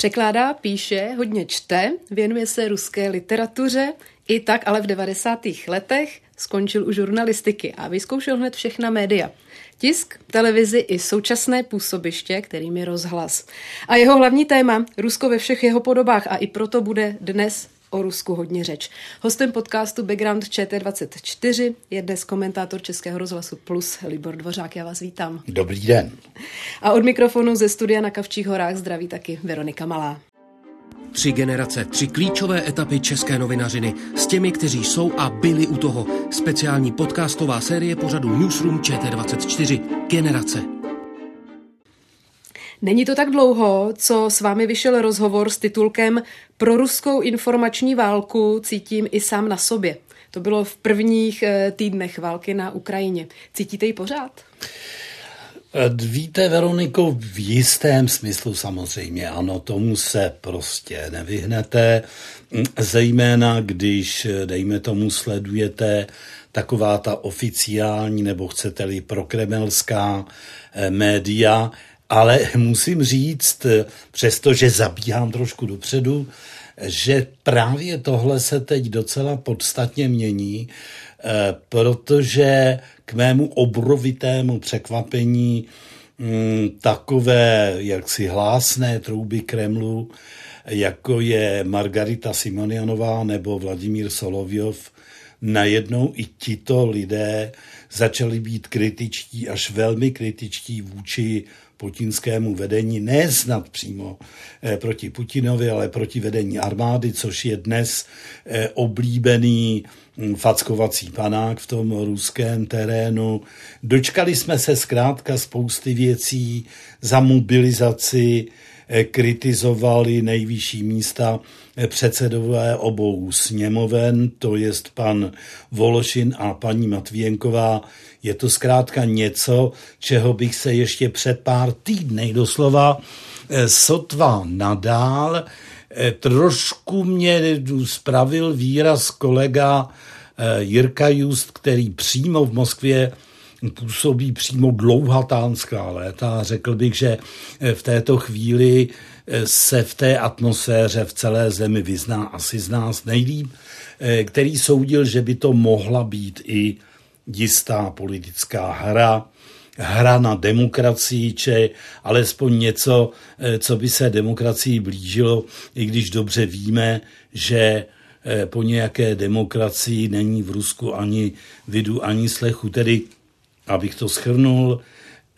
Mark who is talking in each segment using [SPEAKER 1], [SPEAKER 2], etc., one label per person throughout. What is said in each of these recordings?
[SPEAKER 1] Překládá, píše, hodně čte, věnuje se ruské literatuře, i tak ale v 90. letech skončil u žurnalistiky a vyzkoušel hned všechna média. Tisk, televizi i současné působiště, kterým je rozhlas. A jeho hlavní téma, Rusko ve všech jeho podobách a i proto bude dnes o Rusku hodně řeč. Hostem podcastu Background ČT24 je dnes komentátor Českého rozhlasu Plus Libor Dvořák. Já vás vítám.
[SPEAKER 2] Dobrý den.
[SPEAKER 1] A od mikrofonu ze studia na Kavčích horách zdraví taky Veronika Malá.
[SPEAKER 3] Tři generace, tři klíčové etapy české novinařiny s těmi, kteří jsou a byli u toho. Speciální podcastová série pořadu Newsroom ČT24. Generace.
[SPEAKER 1] Není to tak dlouho, co s vámi vyšel rozhovor s titulkem Pro ruskou informační válku cítím i sám na sobě. To bylo v prvních eh, týdnech války na Ukrajině. Cítíte ji pořád?
[SPEAKER 2] Víte, Veroniko, v jistém smyslu samozřejmě, ano, tomu se prostě nevyhnete, zejména když, dejme tomu, sledujete taková ta oficiální, nebo chcete-li prokremelská eh, média, ale musím říct, přestože zabíhám trošku dopředu, že právě tohle se teď docela podstatně mění, eh, protože k mému obrovitému překvapení mm, takové jaksi hlásné trouby Kremlu, jako je Margarita Simonianová nebo Vladimír Solovjov, najednou i tito lidé začali být kritičtí, až velmi kritičtí vůči putinskému vedení, ne snad přímo eh, proti Putinovi, ale proti vedení armády, což je dnes eh, oblíbený hm, fackovací panák v tom ruském terénu. Dočkali jsme se zkrátka spousty věcí za mobilizaci, kritizovali nejvyšší místa předsedové obou sněmoven, to jest pan Vološin a paní Matvěnková, je to zkrátka něco, čeho bych se ještě před pár týdny doslova eh, sotva nadál. Eh, trošku mě spravil výraz kolega eh, Jirka Just, který přímo v Moskvě působí přímo dlouhatánská léta. Řekl bych, že v této chvíli se v té atmosféře v celé zemi vyzná asi z nás nejlíp, který soudil, že by to mohla být i jistá politická hra, hra na demokracii, či alespoň něco, eh, co by se demokracii blížilo, i když dobře víme, že eh, po nějaké demokracii není v Rusku ani vidu, ani slechu. Tedy, abych to schrnul,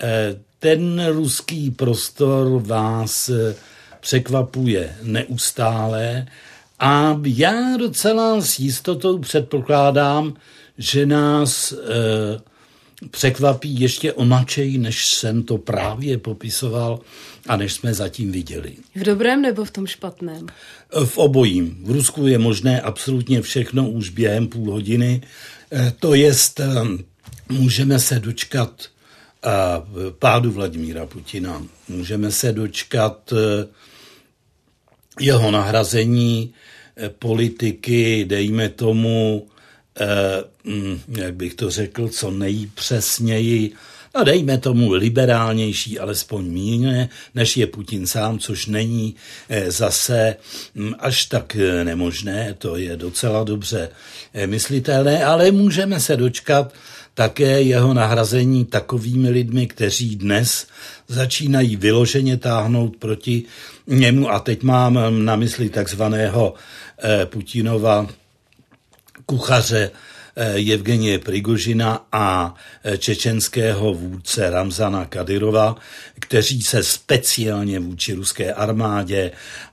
[SPEAKER 2] eh, ten ruský prostor vás překvapuje neustále a já docela s jistotou předpokládám, že nás e, překvapí ještě omačej, než jsem to právě popisoval a než jsme zatím viděli.
[SPEAKER 1] V dobrém nebo v tom špatném?
[SPEAKER 2] V obojím. V Rusku je možné absolutně všechno už během půl hodiny. To jest, můžeme se dočkat e, pádu Vladimíra Putina. Můžeme se dočkat e, jeho nahrazení e, politiky, dejme tomu, Eh, mm, jak bych to řekl, co nejpřesněji, no dejme tomu liberálnější, alespoň míně, než je Putin sám, což není eh, zase mm, až tak eh, nemožné, to je docela dobře myslitelné, ale můžeme se dočkat také jeho nahrazení takovými lidmi, kteří dnes začínají vyloženě táhnout proti němu. A teď mám na mysli takzvaného Putinova kuchaře eh, Evgenie Prigožina a eh, čečenského vůdce Ramzana Kadyrova, kteří se speciálně vůči ruské armádě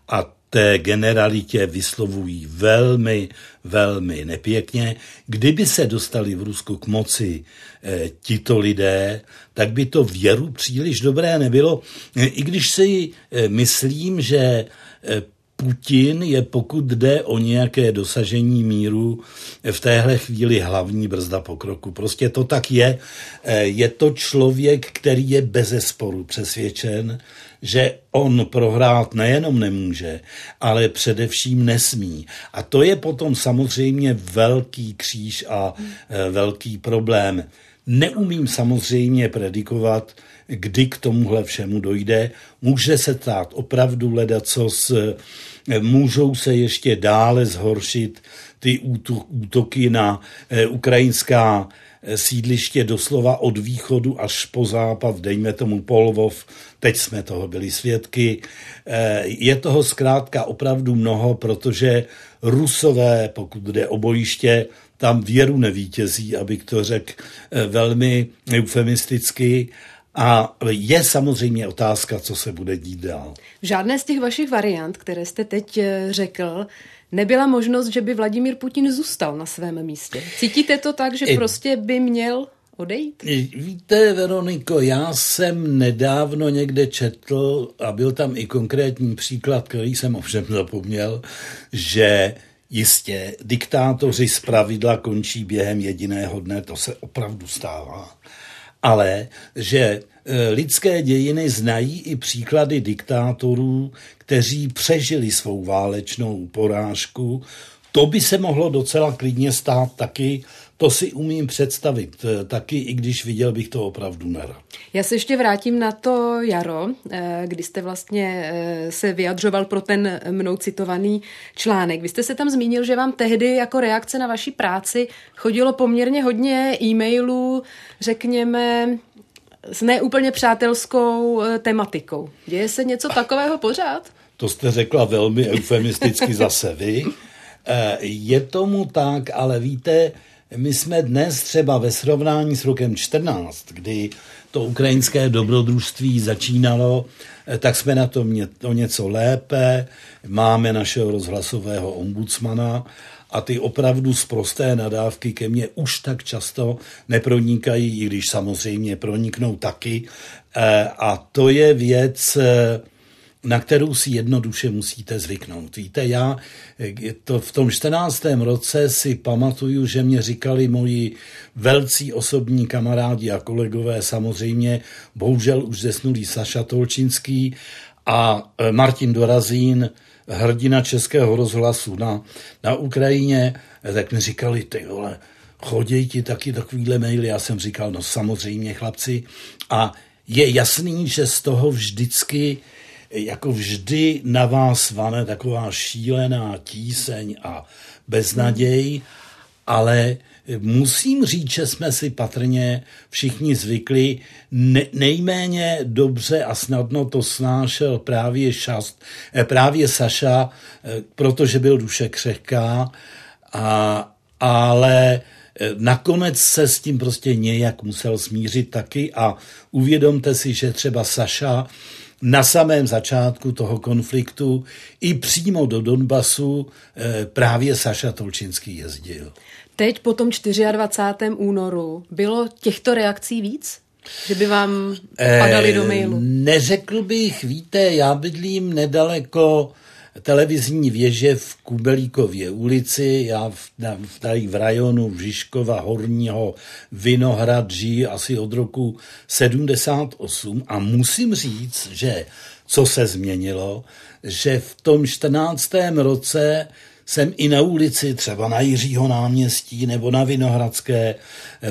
[SPEAKER 2] a té generalitě vyslovují velmi, velmi nepěkně. Kdyby se dostali v Rusku k moci e, tito lidé, tak by to věru příliš dobré nebylo. E, I když si e, myslím, že e, Putin je, pokud jde o nějaké dosažení míru, v téhle chvíli hlavní brzda pokroku. Prostě to tak je. Je to člověk, který je bezesporu přesvědčen, že on prohrát nejenom nemůže, ale především nesmí. A to je potom samozřejmě velký kříž a e, velký problém. Neumím samozřejmě predikovat, kdy k tomuhle všemu dojde. Může se stát opravdu ledat, co s, e, můžou se ještě dále zhoršit ty útoky na e, ukrajinská sídliště doslova od východu až po západ, dejme tomu Polvov, teď jsme toho byli svědky. Eh, je toho zkrátka opravdu mnoho, protože Rusové, pokud jde o bojiště, tam věru nevítězí, abych to řekl eh, velmi eufemisticky. A je samozřejmě otázka, co se bude dít dál.
[SPEAKER 1] Žádné z těch vašich variant, které jste teď eh, řekl, nebyla možnost, že by Vladimír Putin zůstal na svém místě. Cítíte to tak, že prostě by měl odejít?
[SPEAKER 2] Víte, Veroniko, já jsem nedávno někde četl a byl tam i konkrétní příklad, který jsem ovšem zapomněl, že jistě diktátoři z pravidla končí během jediného dne, to se opravdu stává, ale že e, lidské dějiny znají i příklady diktátorů, kteří přežili svou válečnou porážku. To by se mohlo docela klidně stát taky to si umím představit eh, taky, i když viděl bych to opravdu nerad.
[SPEAKER 1] Já se ještě vrátím na to jaro, eh, kdy jste vlastně eh, se vyjadřoval pro ten mnou citovaný článek. Vy jste se tam zmínil, že vám tehdy jako reakce na vaší práci chodilo poměrně hodně e-mailů, řekněme, s neúplně přátelskou tematikou. Děje se něco takového pořád?
[SPEAKER 2] To jste řekla velmi eufemisticky zase vy. Je tomu tak, ale víte, my jsme dnes třeba ve srovnání s rokem 14, kdy to ukrajinské dobrodružství začínalo, eh, tak jsme na tom o něco lépe. Máme našeho rozhlasového ombudsmana a ty opravdu zprosté nadávky ke mně už tak často nepronikají, i když samozřejmě proniknou taky. Eh, a to je věc, eh, na kterou si jednoduše musíte zvyknout. Víte, já to v tom 14. roce si pamatuju, že mě říkali moji velcí osobní kamarádi a kolegové samozřejmě, bohužel už zesnulý Saša Tolčinský a e, Martin Dorazín, hrdina Českého rozhlasu na, na Ukrajině, tak mi říkali, ty vole, choděj ti taky takovýhle maily. Já jsem říkal, no samozřejmě chlapci. A je jasný, že z toho vždycky jako vždy na vás vane taková šílená tíseň a beznaděj, ale musím říct, že jsme si patrně všichni zvykli. Ne, nejméně dobře a snadno to snášel právě, šast, eh, právě Saša, eh, protože byl duše křehká, a, ale eh, nakonec se s tím prostě nějak musel smířit taky a uvědomte si, že třeba Saša na samém začátku toho konfliktu i přímo do Donbasu eh, právě Saša Tolčinský jezdil.
[SPEAKER 1] Teď po tom 24. únoru bylo těchto reakcí víc? Že by vám padaly do mailu?
[SPEAKER 2] Neřekl bych, víte, já bydlím nedaleko televizní věže v Kubelíkově ulici, já v, tady v rajonu Žižkova Horního Vinohrad žijí asi od roku 78 a musím říct, že co se změnilo, že v tom 14. roce jsem i na ulici, třeba na Jiřího náměstí nebo na Vinohradské,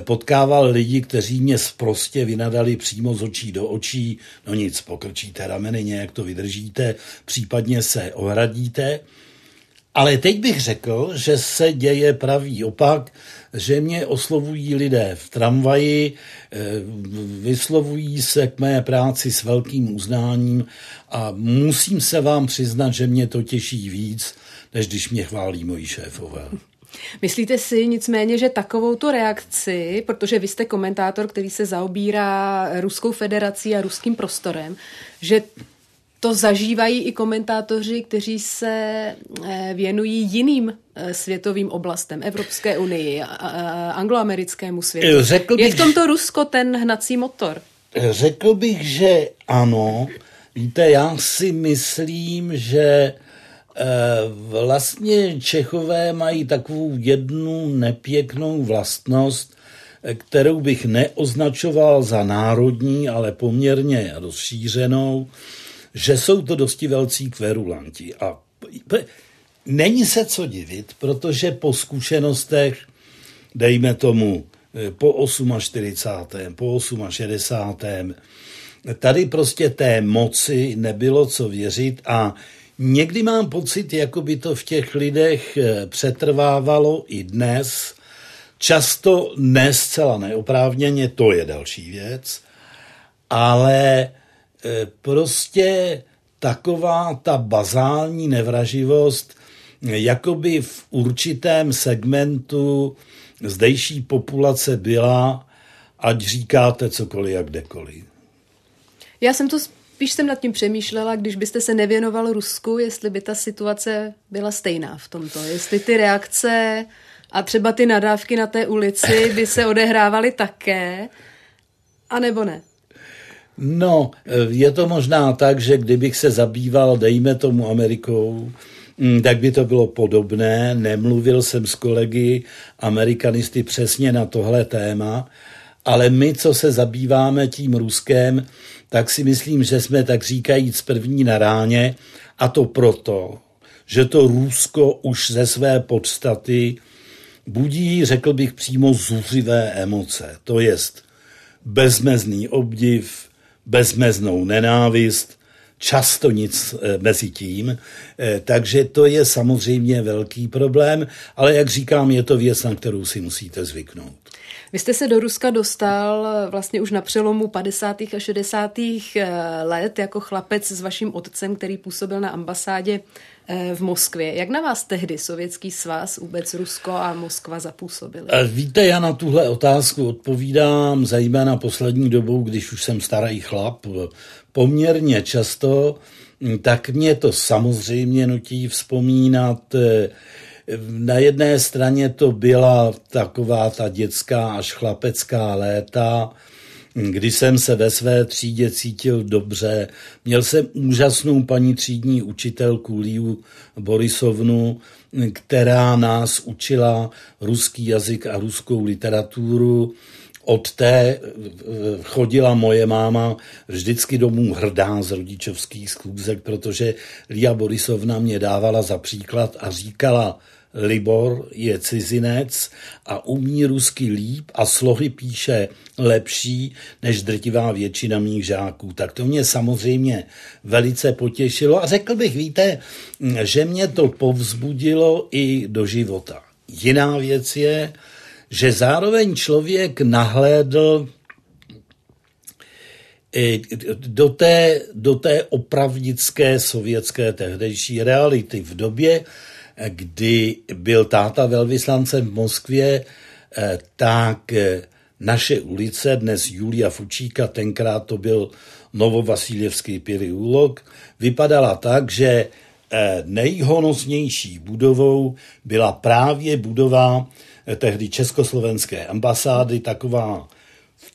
[SPEAKER 2] potkával lidi, kteří mě prostě vynadali přímo z očí do očí. No nic, pokrčíte rameny, nějak to vydržíte, případně se ohradíte. Ale teď bych řekl, že se děje pravý opak, že mě oslovují lidé v tramvaji, eh, vyslovují se k mé práci s velkým uznáním a musím se vám přiznat, že mě to těší víc, než když mě chválí moji šéfové.
[SPEAKER 1] Myslíte si nicméně, že takovou tu reakci, protože vy jste komentátor, který se zaobírá Ruskou federací a ruským prostorem, že to zažívají i komentátoři, kteří se eh, věnují jiným eh, světovým oblastem, Evropské unii, angloamerickému světu. Řekl bych, Je v tomto Rusko ten hnací motor?
[SPEAKER 2] Řekl bych, že ano. Víte, já si myslím, že vlastně Čechové mají takovou jednu nepěknou vlastnost, kterou bych neoznačoval za národní, ale poměrně rozšířenou, že jsou to dosti velcí kverulanti. A není se co divit, protože po zkušenostech, dejme tomu, po 48. po 68. Tady prostě té moci nebylo co věřit a někdy mám pocit, jako by to v těch lidech eh, přetrvávalo i dnes, často ne zcela neoprávněně, to je další věc, ale E, prostě taková ta bazální nevraživost, jakoby v určitém segmentu zdejší populace byla, ať říkáte cokoliv a kdekoliv.
[SPEAKER 1] Já jsem to spíš jsem nad tím přemýšlela, když byste se nevěnoval Rusku, jestli by ta situace byla stejná v tomto. Jestli ty reakce a třeba ty nadávky na té ulici by se odehrávaly také, anebo ne?
[SPEAKER 2] No, je to možná tak, že kdybych se zabýval, dejme tomu Amerikou, mm, tak by to bylo podobné. Nemluvil jsem s kolegy amerikanisty přesně na tohle téma, ale my, co se zabýváme tím Ruskem, tak si myslím, že jsme tak říkajíc první na ráně a to proto, že to Rusko už ze své podstaty budí, řekl bych, přímo zuřivé emoce. To jest bezmezný obdiv, bezmeznou nenávist, často nic eh, mezi tím, eh, takže to je samozřejmě velký problém, ale jak říkám, je to věc, na kterou si musíte zvyknout.
[SPEAKER 1] Vy jste se do Ruska dostal eh, vlastně už na přelomu 50. a 60. let jako chlapec s vaším otcem, který působil na ambasádě Eh, v Moskvě. Jak na vás tehdy Sovětský svaz, vůbec Rusko a Moskva zapůsobili?
[SPEAKER 2] Eh, víte, já na tuhle otázku odpovídám zejména poslední dobou, když už jsem starý chlap, poměrně často, hm, tak mě to samozřejmě nutí vzpomínat eh, na jedné straně to byla taková ta dětská až chlapecká léta, kdy jsem se ve své třídě cítil dobře. Měl jsem úžasnou paní třídní učitelku Liu Borisovnu, která nás učila ruský jazyk a ruskou literaturu. Od té eh, chodila moje máma vždycky domů hrdá z rodičovských schůzek, protože Lia Borisovna mě dávala za příklad a říkala, Libor je cizinec a umí rusky líp a slohy píše lepší než drtivá většina mých žáků. Tak to mě samozřejmě velice potěšilo a řekl bych, víte, že mě to povzbudilo i do života. Jiná věc je, že zároveň člověk nahlédl do té, do té opravdické sovětské tehdejší reality v době, kdy byl táta velvyslancem v Moskvě, eh, tak eh, naše ulice, dnes Julia Fučíka, tenkrát to byl Novovasíljevský Piriulok, vypadala tak, že eh, nejhonosnější budovou byla právě budova tehdy Československé ambasády, taková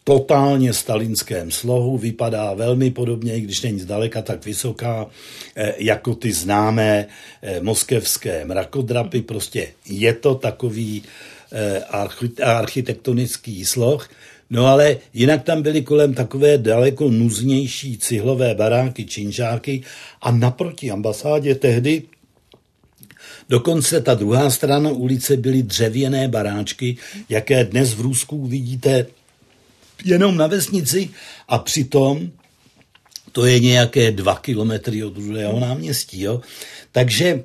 [SPEAKER 2] totálně stalinském slohu, vypadá velmi podobně, i když není zdaleka tak vysoká, eh, jako ty známé eh, moskevské mrakodrapy. Prostě je to takový eh, architektonický sloh. No ale jinak tam byly kolem takové daleko nuznější cihlové baráky, činžáky a naproti ambasádě tehdy Dokonce ta druhá strana ulice byly dřevěné baráčky, jaké dnes v Rusku vidíte jenom na vesnici a přitom to je nějaké dva kilometry od druhého náměstí. Jo? Takže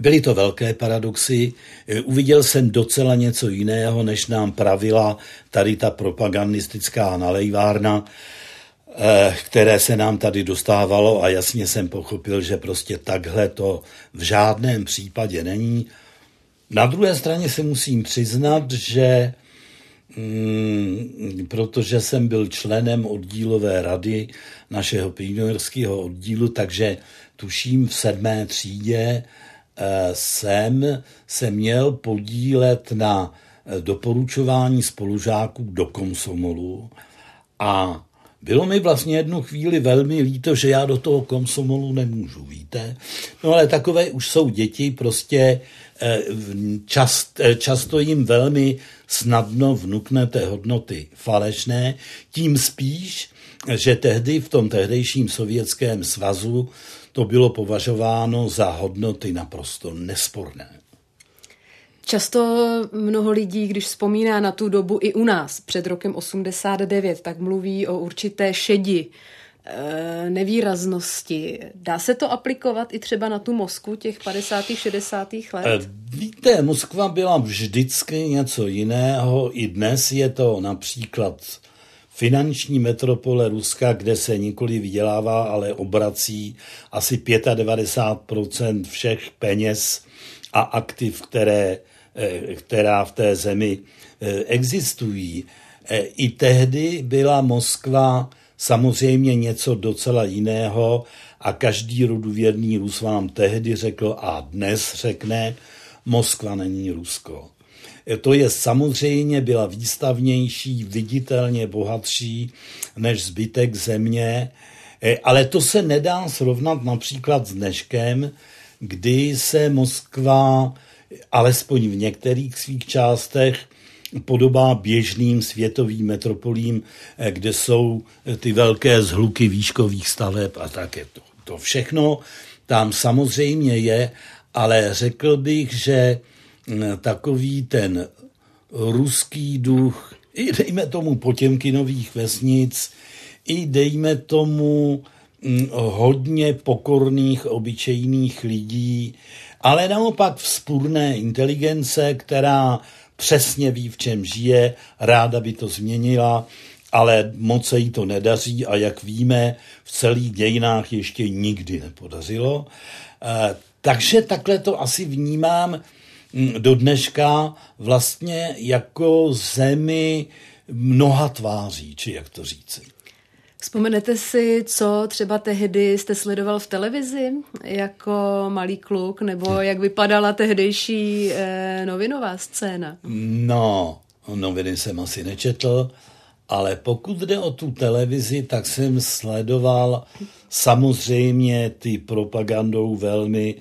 [SPEAKER 2] byly to velké paradoxy. Uviděl jsem docela něco jiného, než nám pravila tady ta propagandistická nalejvárna, eh, které se nám tady dostávalo a jasně jsem pochopil, že prostě takhle to v žádném případě není. Na druhé straně se musím přiznat, že mm, protože jsem byl členem oddílové rady našeho pionierského oddílu, takže tuším v sedmé třídě eh, jsem se měl podílet na eh, doporučování spolužáků do komsomolu a bylo mi vlastně jednu chvíli velmi líto, že já do toho komsomolu nemůžu, víte. No ale takové už jsou děti, prostě čast, často jim velmi snadno vnuknete hodnoty falešné, tím spíš, že tehdy v tom tehdejším sovětském svazu to bylo považováno za hodnoty naprosto nesporné.
[SPEAKER 1] Často mnoho lidí, když vzpomíná na tu dobu i u nás před rokem 89, tak mluví o určité šedi, eh, nevýraznosti. Dá se to aplikovat i třeba na tu Moskvu těch 50. 60. let? Eh,
[SPEAKER 2] víte, Moskva byla vždycky něco jiného. I dnes je to například finanční metropole Ruska, kde se nikoli vydělává, ale obrací asi 95% všech peněz a aktiv, které, eh, která v té zemi eh, existují. Eh, I tehdy byla Moskva samozřejmě něco docela jiného a každý roduvěrný Rus vám tehdy řekl a dnes řekne, Moskva není Rusko. To je samozřejmě byla výstavnější, viditelně bohatší než zbytek země, e, ale to se nedá srovnat například s dneškem, kdy se Moskva, alespoň v některých svých částech, podobá běžným světovým metropolím, e, kde jsou ty velké zhluky výškových staveb a tak je to. To všechno tam samozřejmě je, ale řekl bych, že takový ten ruský duch, i dejme tomu Potěmkinových vesnic, i dejme tomu mm, hodně pokorných, obyčejných lidí, ale naopak vzpůrné inteligence, která přesně ví, v čem žije, ráda by to změnila, ale moc se jí to nedaří a jak víme, v celých dějinách ještě nikdy nepodařilo. Eh, takže takhle to asi vnímám do dneška vlastně jako zemi mnoha tváří, či jak to říci.
[SPEAKER 1] Vzpomenete si, co třeba tehdy jste sledoval v televizi jako malý kluk, nebo jak vypadala tehdejší eh, novinová scéna?
[SPEAKER 2] No, noviny jsem asi nečetl, ale pokud jde o tu televizi, tak jsem sledoval samozřejmě ty propagandou velmi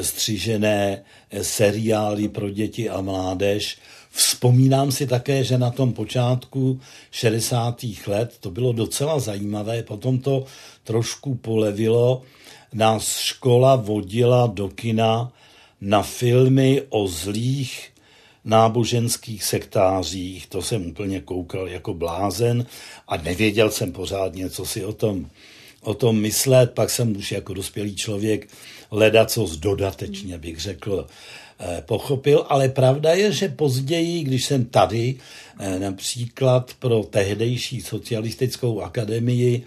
[SPEAKER 2] střižené seriály pro děti a mládež. Vzpomínám si také, že na tom počátku 60. let to bylo docela zajímavé, potom to trošku polevilo. Nás škola vodila do kina na filmy o zlých náboženských sektářích, to jsem úplně koukal jako blázen a nevěděl jsem pořádně, co si o tom, o tom myslet. Pak jsem už jako dospělý člověk co dodatečně bych řekl, pochopil, ale pravda je, že později, když jsem tady eh, například pro tehdejší socialistickou akademii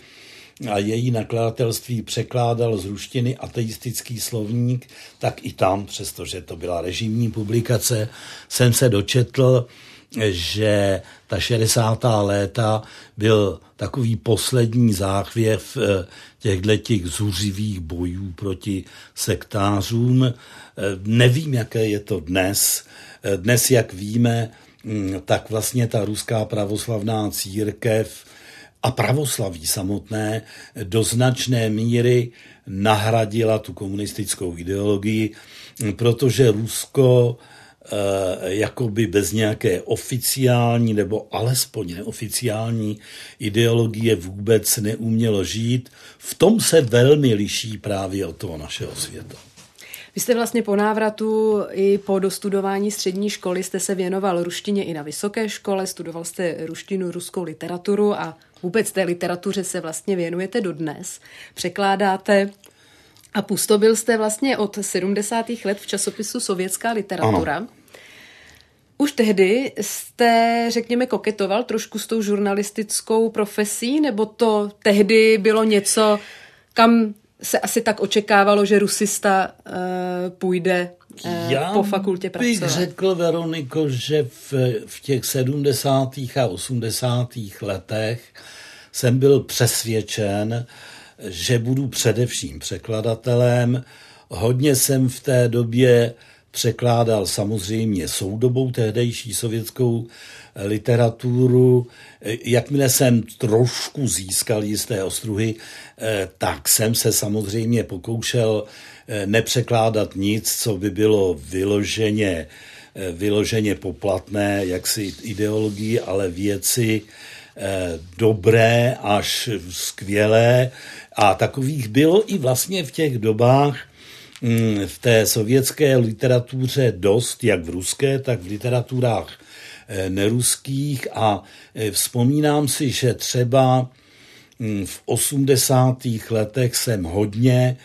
[SPEAKER 2] a její nakladatelství překládal z ruštiny ateistický slovník, tak i tam, přestože to byla režimní publikace, jsem se dočetl, že ta 60. léta byl takový poslední záchvěv eh, těchto těch zuřivých bojů proti sektářům. Eh, nevím, jaké je to dnes. Eh, dnes, jak víme, hm, tak vlastně ta ruská pravoslavná církev a pravoslaví samotné do značné míry nahradila tu komunistickou ideologii, protože Rusko jakoby bez nějaké oficiální nebo alespoň neoficiální ideologie vůbec neumělo žít. V tom se velmi liší právě od toho našeho světa.
[SPEAKER 1] Vy jste vlastně po návratu i po dostudování střední školy jste se věnoval ruštině i na vysoké škole, studoval jste ruštinu, ruskou literaturu a vůbec té literatuře se vlastně věnujete dodnes. Překládáte a působil jste vlastně od 70. let v časopisu Sovětská literatura. Ano. Už tehdy jste, řekněme, koketoval trošku s tou žurnalistickou profesí, nebo to tehdy bylo něco, kam se asi tak očekávalo, že rusista uh, půjde eh,
[SPEAKER 2] Já
[SPEAKER 1] po fakultě
[SPEAKER 2] bych
[SPEAKER 1] pracovat?
[SPEAKER 2] řekl, Veroniko, že v, v těch 70. a 80. letech jsem byl přesvědčen, že budu především překladatelem. Hodně jsem v té době překládal samozřejmě soudobou tehdejší sovětskou literaturu. Jakmile jsem trošku získal jisté ostruhy, eh, tak jsem se samozřejmě pokoušel eh, nepřekládat nic, co by bylo vyloženě, eh, vyloženě poplatné, jaksi ideologii, ale věci dobré až skvělé. A takových bylo i vlastně v těch dobách, v té sovětské literatuře dost, jak v ruské, tak v literaturách neruských a vzpomínám si, že třeba mm, v 80. letech jsem hodně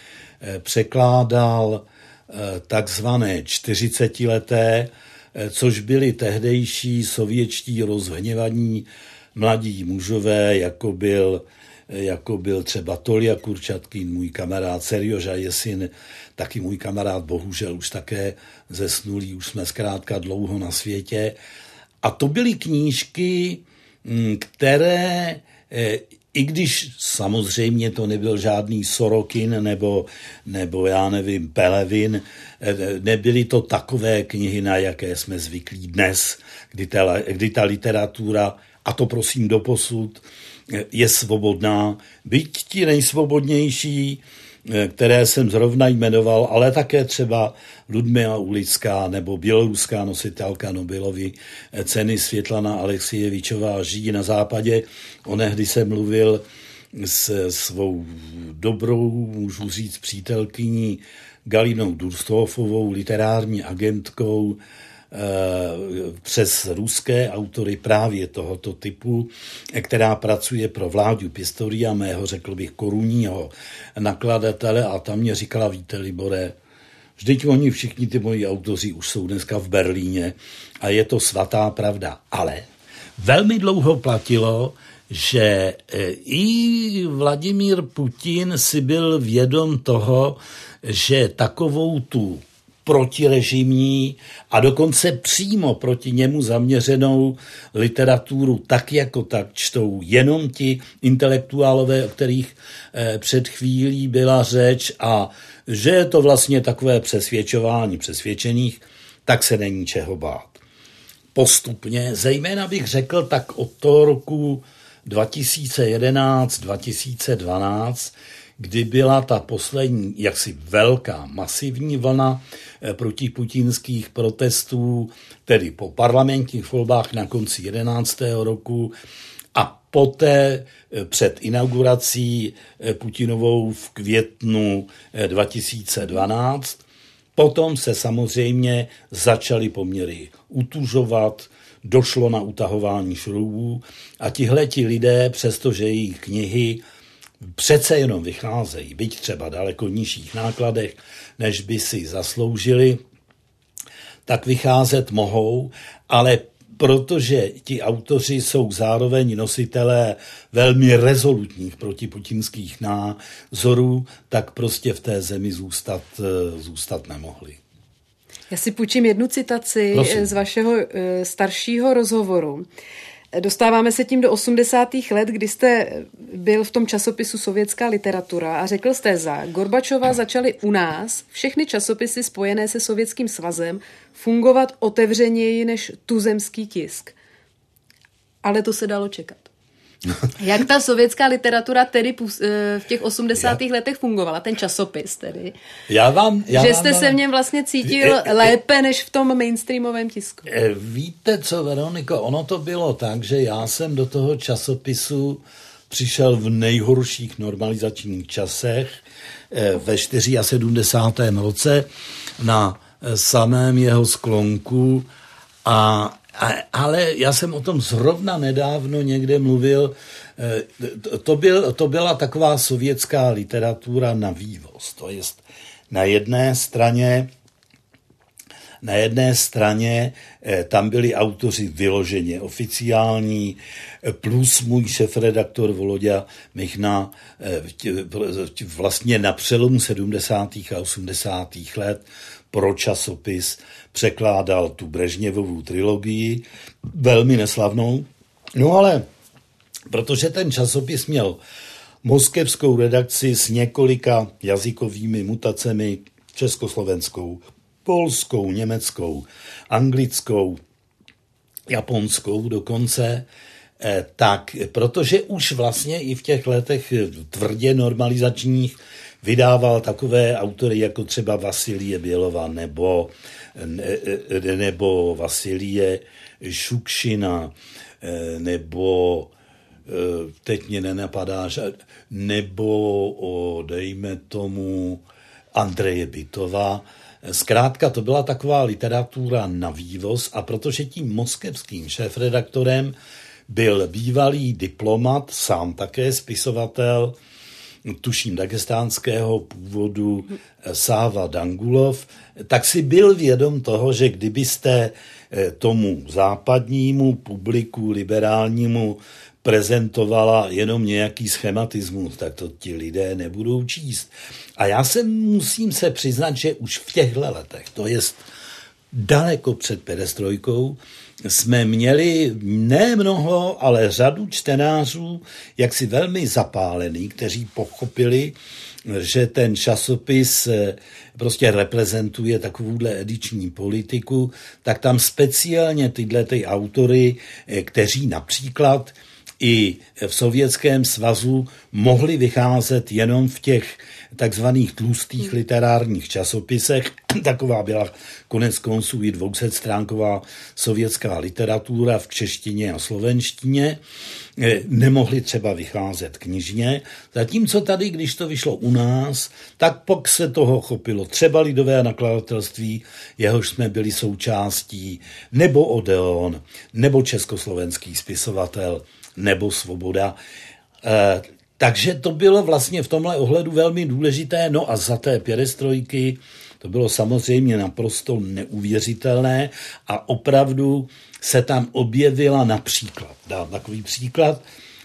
[SPEAKER 2] překládal takzvané 40-leté, což byli tehdejší sovětští rozhněvaní mladí mužové, jako byl, jako byl třeba Tolia Kurčatkin, můj kamarád Serioža Jesin, taky můj kamarád, bohužel už také zesnulý, už jsme zkrátka dlouho na světě. A to byly knížky, mm, které, eh, i když samozřejmě to nebyl žádný Sorokin nebo, nebo já nevím, Pelevin, eh, nebyly to takové knihy, na jaké jsme zvyklí dnes, kdy ta, kdy ta literatura, a to prosím doposud, eh, je svobodná, byť ti nejsvobodnější které jsem zrovna jmenoval, ale také třeba Ludmila Ulická nebo běloruská nositelka Nobelovy eh, ceny Světlana Alexievičová žijí na západě. Onehdy jsem mluvil s svou dobrou, můžu říct, přítelkyní Galinou Durstofovou, literární agentkou, Eh, přes ruské autory právě tohoto typu, která pracuje pro vládu Pistoria, mého, řekl bych, korunního nakladatele a tam mě říkala, víte, Libore, Vždyť oni všichni ty moji autoři už jsou dneska v Berlíně a je to svatá pravda. Ale velmi dlouho platilo, že eh, i Vladimír Putin si byl vědom toho, že takovou tu protirežimní a dokonce přímo proti němu zaměřenou literaturu tak jako tak čtou jenom ti intelektuálové, o kterých eh, před chvílí byla řeč a že je to vlastně takové přesvědčování přesvědčených, tak se není čeho bát. Postupně, zejména bych řekl tak od toho roku 2011-2012, kdy byla ta poslední jaksi velká masivní vlna eh, protiputinských protestů, tedy po parlamentních volbách na konci 11. roku a poté eh, před inaugurací eh, Putinovou v květnu 2012. Potom se samozřejmě začaly poměry utužovat, došlo na utahování šroubů a tihleti lidé, přestože jejich knihy přece jenom vycházejí, byť třeba daleko nižších nákladech, než by si zasloužili, tak vycházet mohou, ale protože ti autoři jsou zároveň nositelé velmi rezolutních protiputinských názorů, tak prostě v té zemi zůstat, zůstat nemohli.
[SPEAKER 1] Já si půjčím jednu citaci Prosím. z vašeho eh, staršího rozhovoru. Dostáváme se tím do 80. let, kdy jste byl v tom časopisu Sovětská literatura a řekl jste za Gorbačova začaly u nás všechny časopisy spojené se Sovětským svazem fungovat otevřeněji než tuzemský tisk. Ale to se dalo čekat. Jak ta sovětská literatura tedy eh, v těch 80. Já... letech fungovala, ten časopis tedy?
[SPEAKER 2] Já vám, já
[SPEAKER 1] že jste vám, se v něm vlastně cítil e, e, lépe než v tom mainstreamovém tisku.
[SPEAKER 2] E, víte co, Veroniko, ono to bylo tak, že já jsem do toho časopisu přišel v nejhorších normalizačních časech ve 74. roce na samém jeho sklonku a ale já jsem o tom zrovna nedávno někde mluvil. Eh, to, byl, to byla taková sovětská literatura na vývoz. To jest na jedné straně na jedné straně eh, tam byli autoři vyloženě oficiální, plus můj šefredaktor Volodya Michna vlastně na přelomu 70. a 80. let pro časopis překládal tu Brežněvovou trilogii, velmi neslavnou. No ale protože ten časopis měl moskevskou redakci s několika jazykovými mutacemi, československou, polskou, německou, anglickou, japonskou dokonce, eh, tak protože už vlastně i v těch letech tvrdě normalizačních vydával takové autory jako třeba Vasilie Bělova nebo, eh, nebo Vasilie Šukšina nebo teď mě nenapadá, nebo o, dejme tomu, Andreje Bytova. Zkrátka to byla taková literatura na vývoz a protože tím moskevským šéfredaktorem byl bývalý diplomat, sám také spisovatel, tuším dagestánského původu Sáva Dangulov, tak si byl vědom toho, že kdybyste eh, tomu západnímu publiku, liberálnímu prezentovala jenom nějaký schematismus, tak to ti lidé nebudou číst. A já se musím se přiznat, že už v těchto letech, to je daleko před perestrojkou, jsme měli ne mnoho, ale řadu čtenářů, jaksi velmi zapálený, kteří pochopili, že ten časopis eh, prostě reprezentuje takovouhle ediční politiku, tak tam speciálně tyhle ty autory, eh, kteří například i v Sovětském svazu mohly vycházet jenom v těch takzvaných tlustých literárních časopisech. Taková byla konec konců i 200 stránková sovětská literatura v češtině a slovenštině. E, nemohly třeba vycházet knižně, zatímco tady, když to vyšlo u nás, tak pak se toho chopilo třeba lidové nakladatelství, jehož jsme byli součástí, nebo Odeon, nebo československý spisovatel, nebo svoboda. E, takže to bylo vlastně v tomhle ohledu velmi důležité. No a za té pěrestrojky to bylo samozřejmě naprosto neuvěřitelné a opravdu se tam objevila například, dám takový příklad,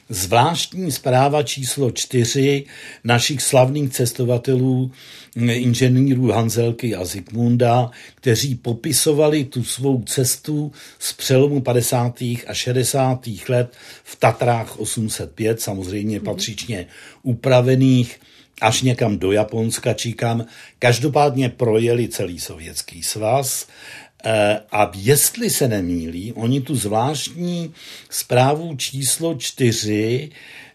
[SPEAKER 2] zvláštní zpráva číslo čtyři našich slavných cestovatelů, inženýrů Hanzelky a Zikmunda, kteří popisovali tu svou cestu z přelomu 50. a 60. let v Tatrách 805, samozřejmě patřičně upravených až někam do Japonska či kam. Každopádně projeli celý sovětský svaz a jestli se nemýlí, oni tu zvláštní zprávu číslo čtyři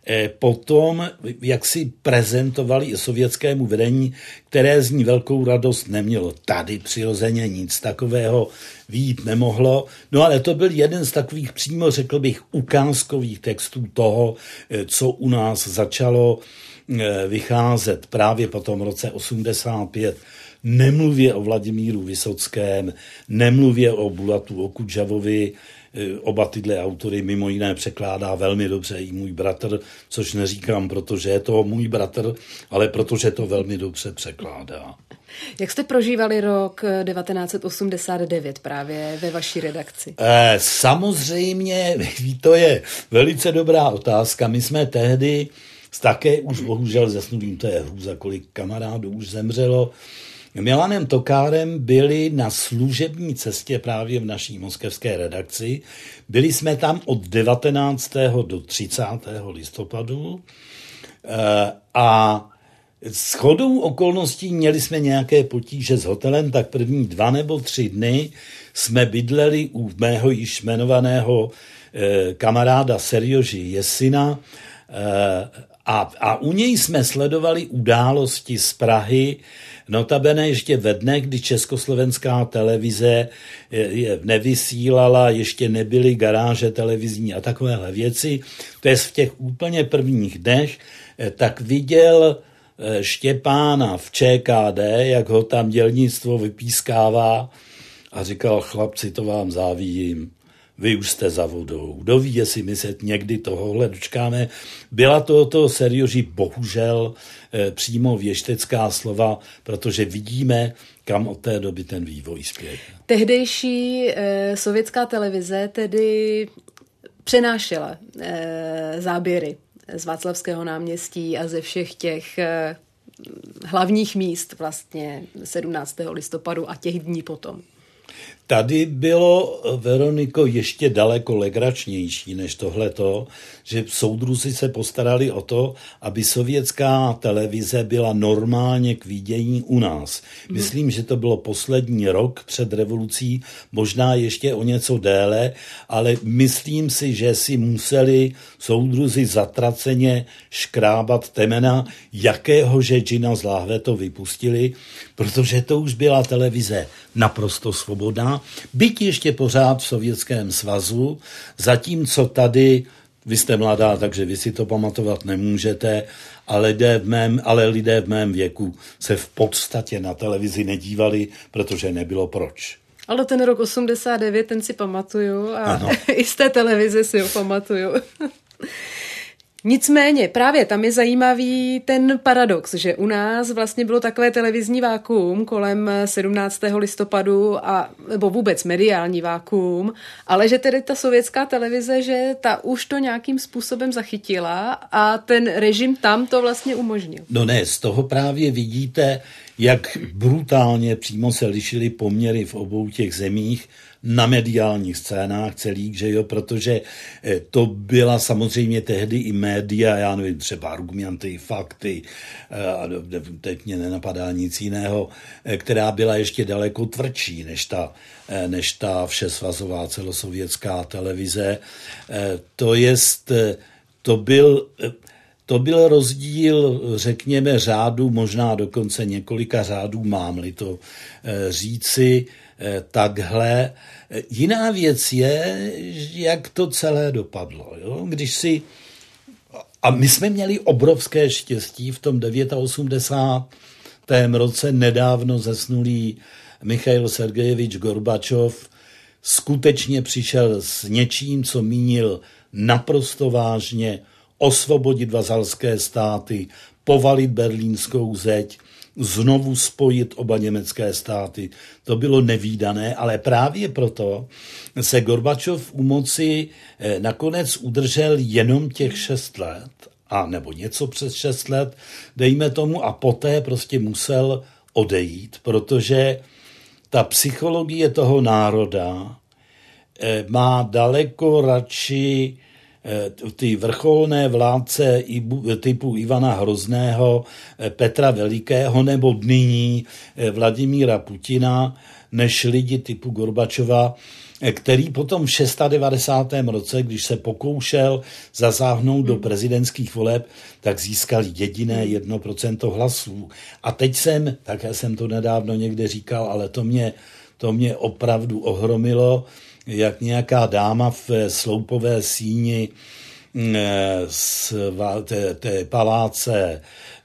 [SPEAKER 2] eh, potom, jak si prezentovali sovětskému vedení, které z ní velkou radost nemělo. Tady přirozeně nic takového výjít nemohlo. No ale to byl jeden z takových přímo, řekl bych, ukázkových textů toho, eh, co u nás začalo vycházet právě po tom roce 85 nemluvě o Vladimíru Vysockém, nemluvě o Bulatu Okudžavovi, e, Oba tyhle autory mimo jiné překládá velmi dobře i můj bratr, což neříkám, protože je to můj bratr, ale protože to velmi dobře překládá.
[SPEAKER 1] Jak jste prožívali rok 1989 právě ve vaší redakci?
[SPEAKER 2] Eh, samozřejmě, to je velice dobrá otázka. My jsme tehdy také už bohužel zesnulým, to je hrůza, kolik kamarádů už zemřelo, Milanem Tokárem byli na služební cestě právě v naší moskevské redakci. Byli jsme tam od 19. do 30. listopadu eh, a s chodou okolností měli jsme nějaké potíže s hotelem, tak první dva nebo tři dny jsme bydleli u mého již jmenovaného eh, kamaráda Serioži Jesina eh, a, a u něj jsme sledovali události z Prahy, Notabene ještě ve dne, kdy československá televize je nevysílala, ještě nebyly garáže televizní a takovéhle věci, to je v těch úplně prvních dnech, eh, tak viděl eh, Štěpána v ČKD, jak ho tam dělnictvo vypískává a říkal, chlapci, to vám závidím. Vy už jste za vodou. Kdo ví, jestli my se někdy tohohle dočkáme. Byla to to serioži bohužel eh, přímo věštecká slova, protože vidíme, kam od té doby ten vývoj spěje.
[SPEAKER 1] Tehdejší eh, sovětská televize tedy přenášela eh, záběry z Václavského náměstí a ze všech těch eh, hlavních míst vlastně 17. listopadu a těch dní potom.
[SPEAKER 2] Tady bylo, Veroniko, ještě daleko legračnější než tohleto, že soudruzi se postarali o to, aby sovětská televize byla normálně k vidění u nás. Mhm. Myslím, že to bylo poslední rok před revolucí, možná ještě o něco déle, ale myslím si, že si museli soudruzi zatraceně škrábat temena, jakého že džina z láhve to vypustili, protože to už byla televize naprosto svobodná, byť ještě pořád v Sovětském svazu, zatímco tady vy jste mladá, takže vy si to pamatovat nemůžete, ale lidé v mém, ale lidé v mém věku se v podstatě na televizi nedívali, protože nebylo proč.
[SPEAKER 1] Ale ten rok 89, ten si pamatuju a ano. i z té televize si ho pamatuju. Nicméně právě tam je zajímavý ten paradox, že u nás vlastně bylo takové televizní vákuum kolem 17. listopadu a nebo vůbec mediální vákuum, ale že tedy ta sovětská televize, že ta už to nějakým způsobem zachytila a ten režim tam to vlastně umožnil.
[SPEAKER 2] No ne, z toho právě vidíte, jak brutálně přímo se lišily poměry v obou těch zemích na mediálních scénách celých, že jo, protože eh, to byla samozřejmě tehdy i média, já nevím, třeba argumenty, fakty, eh, teď mě nenapadá nic jiného, eh, která byla ještě daleko tvrdší než ta, než ta všesvazová celosovětská televize. To jest, to byl to byl rozdíl, řekněme, řádu, možná dokonce několika řádů, mám-li to říci, Eh, takhle. Eh, jiná věc je, jak to celé dopadlo. Jo? Když si a my jsme měli obrovské štěstí v tom 89. roce nedávno zesnulý Michail Sergejevič Gorbačov skutečně přišel s něčím, co mínil naprosto vážně osvobodit vazalské státy, povalit berlínskou zeď, znovu spojit oba německé státy. To bylo nevýdané, ale právě proto se Gorbačov u moci eh, nakonec udržel jenom těch šest let, a nebo něco přes šest let, dejme tomu, a poté prostě musel odejít, protože ta psychologie toho národa eh, má daleko radši ty vrcholné vládce typu Ivana Hrozného, eh, Petra Velikého nebo nyní eh, Vladimíra Putina, než lidi typu Gorbačova, který potom v 690. roce, když se pokoušel zasáhnout do prezidentských voleb, tak získal jediné 1% hlasů. A teď jsem, také jsem to nedávno někde říkal, ale to mě, to mě opravdu ohromilo, jak nějaká dáma v sloupové síni mm, z té, té paláce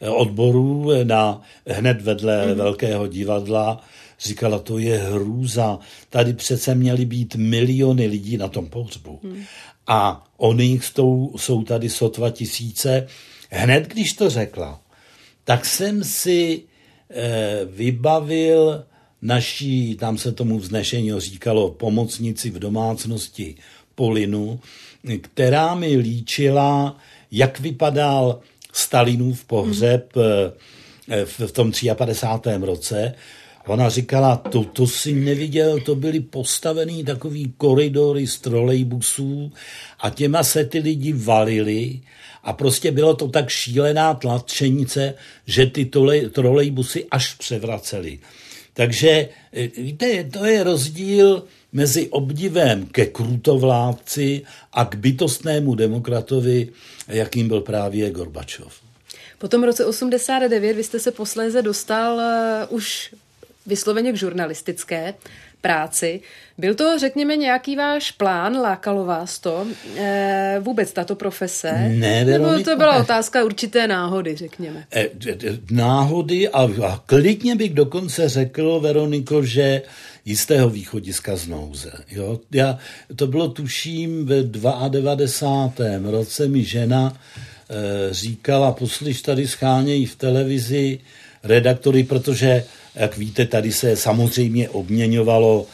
[SPEAKER 2] odborů na, hned vedle mm. velkého divadla říkala, to je hrůza, tady přece měly být miliony lidí na tom pohřbu. Mm. A oni jsou, jsou tady sotva tisíce. Hned když to řekla, tak jsem si eh, vybavil naší, tam se tomu vznešení říkalo, pomocnici v domácnosti Polinu, která mi líčila, jak vypadal Stalinův pohřeb mm. v tom 53. roce. Ona říkala, to, to si neviděl, to byly postavený takový koridory z trolejbusů a těma se ty lidi valili a prostě bylo to tak šílená tlačenice, že ty trolejbusy až převraceli. Takže e, víte, to je rozdíl mezi obdivem ke krutovládci a k bytostnému demokratovi, jakým byl právě Gorbačov.
[SPEAKER 1] Po tom roce 89 vy jste se posléze dostal uh, už vysloveně k žurnalistické práci. Byl to, řekněme, nějaký váš plán? Lákalo vás to? E, vůbec tato profese?
[SPEAKER 2] Ne,
[SPEAKER 1] Nebo to byla ne. otázka určité náhody, řekněme?
[SPEAKER 2] E, náhody a, a klidně bych dokonce řekl, Veroniko, že jistého východiska z nouze. Jo? Já, to bylo tuším ve 92. roce mi žena e, říkala, poslyš tady schánějí v televizi redaktory, protože, jak víte, tady se samozřejmě obměňovalo,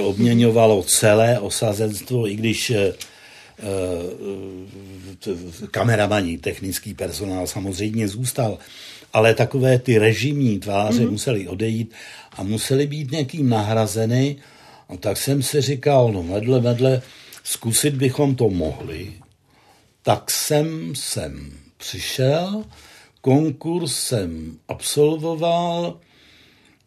[SPEAKER 2] obměňovalo celé osazenstvo, i když e, kameramaní, technický personál samozřejmě zůstal, ale takové ty režimní tváře mm-hmm. museli odejít a museli být někým nahrazeny. A tak jsem si říkal, no vedle, vedle, zkusit bychom to mohli. Tak jsem sem přišel, konkurs jsem absolvoval,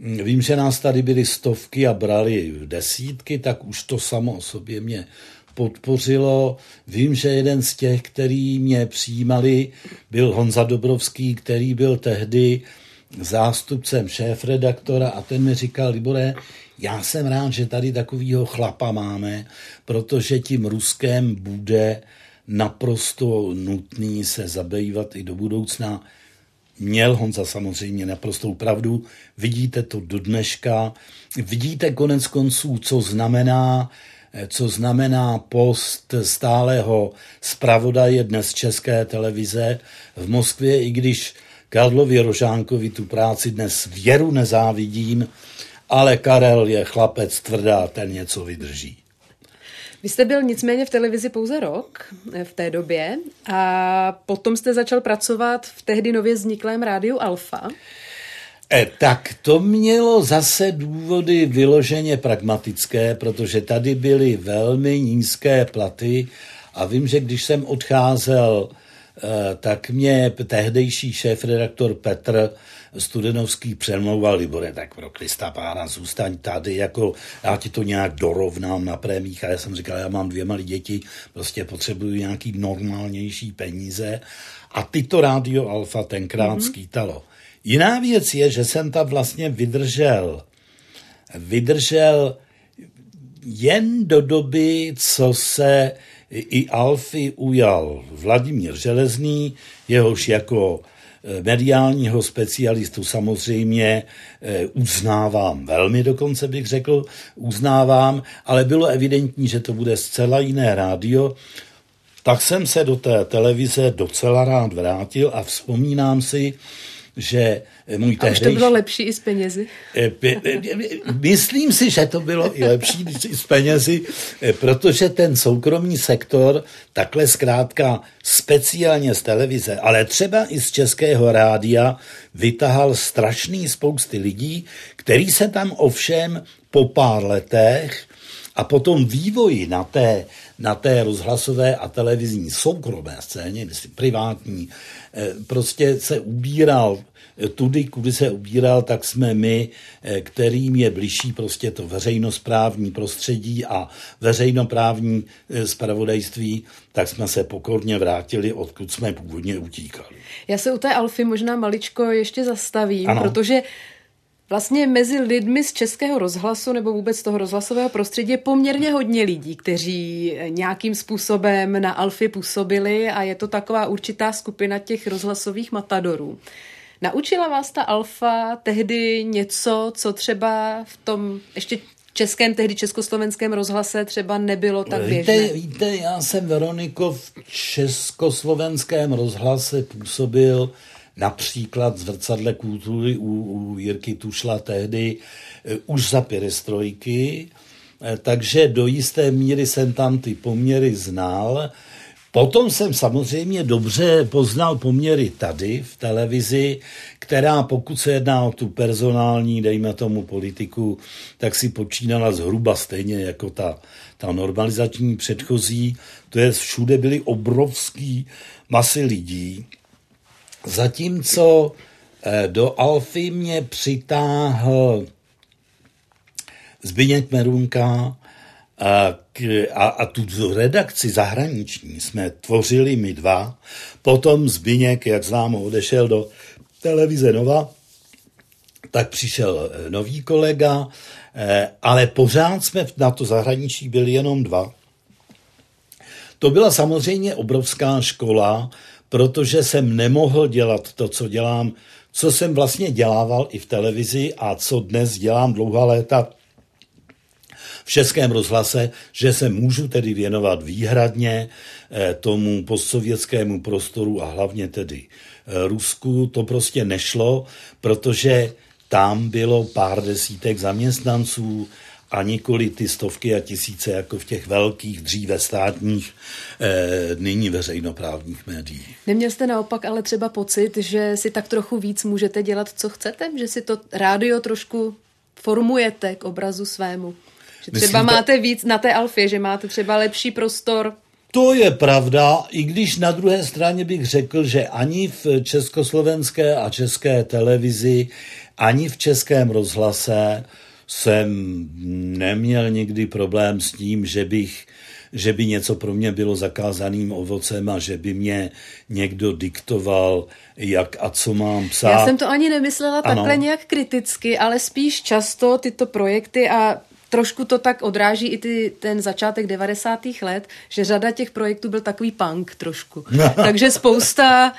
[SPEAKER 2] Vím, že nás tady byly stovky a brali desítky, tak už to samo o sobě mě podpořilo. Vím, že jeden z těch, který mě přijímali, byl Honza Dobrovský, který byl tehdy zástupcem šéf-redaktora a ten mi říkal, Libore, já jsem rád, že tady takovýho chlapa máme, protože tím Ruskem bude naprosto nutný se zabývat i do budoucna. Měl Honza samozřejmě naprostou pravdu, vidíte to do dneška, vidíte konec konců, co znamená co znamená post stálého zpravodaje dnes České televize v Moskvě, i když Karlovi Rožánkovi tu práci dnes věru nezávidím, ale Karel je chlapec tvrdá, ten něco vydrží.
[SPEAKER 1] Vy jste byl nicméně v televizi pouze rok eh, v té době a potom jste začal pracovat v tehdy nově vzniklém rádiu Alfa.
[SPEAKER 2] E, tak to mělo zase důvody vyloženě pragmatické, protože tady byly velmi nízké platy a vím, že když jsem odcházel Eh, tak mě tehdejší šéf-redaktor Petr Studenovský přemlouval, Libore, tak pro Krista pána zůstaň tady, jako já ti to nějak dorovnám na prémích a já jsem říkal, já mám dvě malé děti, prostě potřebuju nějaký normálnější peníze a ty to rádio Alfa tenkrát mm-hmm. skýtalo. Jiná věc je, že jsem tam vlastně vydržel, vydržel jen do doby, co se i Alfy ujal Vladimír Železný, jehož jako mediálního specialistu samozřejmě eh, uznávám, velmi dokonce bych řekl, uznávám, ale bylo evidentní, že to bude zcela jiné rádio, tak jsem se do té televize docela rád vrátil a vzpomínám si, že můj
[SPEAKER 1] A už to bylo lepší i s penězi? Eh,
[SPEAKER 2] myslím si, že to bylo i lepší i s penězi, eh, protože ten soukromý sektor takhle zkrátka speciálně z televize, ale třeba i z českého rádia vytahal strašný spousty lidí, který se tam ovšem po pár letech a potom vývoji na té, na té rozhlasové a televizní soukromé scéně, myslím privátní, eh, prostě se ubíral tudy, kudy se ubíral, tak jsme my, eh, kterým je blížší prostě to veřejnosprávní prostředí a veřejnoprávní spravodajství, eh, tak jsme se pokorně vrátili, odkud jsme původně utíkali.
[SPEAKER 1] Já se u té Alfy možná maličko ještě zastavím, ano. protože Vlastně mezi lidmi z českého rozhlasu nebo vůbec toho rozhlasového prostředí je poměrně hodně lidí, kteří nějakým způsobem na Alfě působili a je to taková určitá skupina těch rozhlasových matadorů. Naučila vás ta alfa tehdy něco, co třeba v tom ještě českém, tehdy československém rozhlase třeba nebylo tak běžné?
[SPEAKER 2] Víte, víte, já jsem Veroniko v československém rozhlase působil například zrcadle kultury u, u Jirky Tušla tehdy uh, už za perestrojky, uh, takže do jisté míry jsem tam ty poměry znal. Potom jsem samozřejmě dobře poznal poměry tady v televizi, která pokud se jedná o tu personální, dejme tomu politiku, tak si počínala zhruba stejně jako ta, ta normalizační předchozí. To je, všude byly obrovský masy lidí. Zatímco eh, do Alfy mě přitáhl Zbyněk Merunka, a, a, a tu redakci zahraniční jsme tvořili my dva. Potom Zbyněk, jak známo, odešel do televize Nova. tak přišel nový kolega, ale pořád jsme na to zahraničí byli jenom dva. To byla samozřejmě obrovská škola, protože jsem nemohl dělat to, co dělám, co jsem vlastně dělával i v televizi a co dnes dělám dlouhá léta v Českém rozhlase, že se můžu tedy věnovat výhradně eh, tomu postsovětskému prostoru a hlavně tedy eh, Rusku. To prostě nešlo, protože tam bylo pár desítek zaměstnanců, a nikoli ty stovky a tisíce jako v těch velkých, dříve státních, e, nyní veřejnoprávních médiích.
[SPEAKER 1] Neměl jste naopak ale třeba pocit, že si tak trochu víc můžete dělat, co chcete? Že si to rádio trošku formujete k obrazu svému? Že třeba Myslíte... máte víc na té alfě, že máte třeba lepší prostor
[SPEAKER 2] to je pravda, i když na druhé straně bych řekl, že ani v československé a české televizi, ani v českém rozhlase jsem neměl nikdy problém s tím, že bych že by něco pro mě bylo zakázaným ovocem a že by mě někdo diktoval, jak a co mám psát.
[SPEAKER 1] Já jsem to ani nemyslela ano. takhle nějak kriticky, ale spíš často tyto projekty a trošku to tak odráží i ty, ten začátek 90. let, že řada těch projektů byl takový punk trošku. Takže spousta,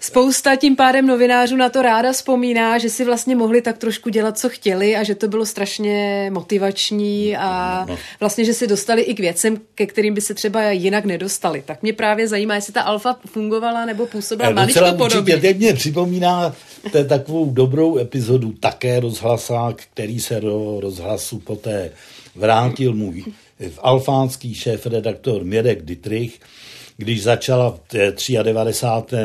[SPEAKER 1] spousta tím pádem novinářů na to ráda vzpomíná, že si vlastně mohli tak trošku dělat, co chtěli a že to bylo strašně motivační a no. vlastně, že si dostali i k věcem, ke kterým by se třeba jinak nedostali. Tak mě právě zajímá, jestli ta alfa fungovala nebo působila maličko podobně.
[SPEAKER 2] Teď mě připomíná takovou dobrou epizodu také rozhlasák, který se do rozhlasu poté vrátil můj alfánský šéf-redaktor Mirek Dietrich, když začala v 93.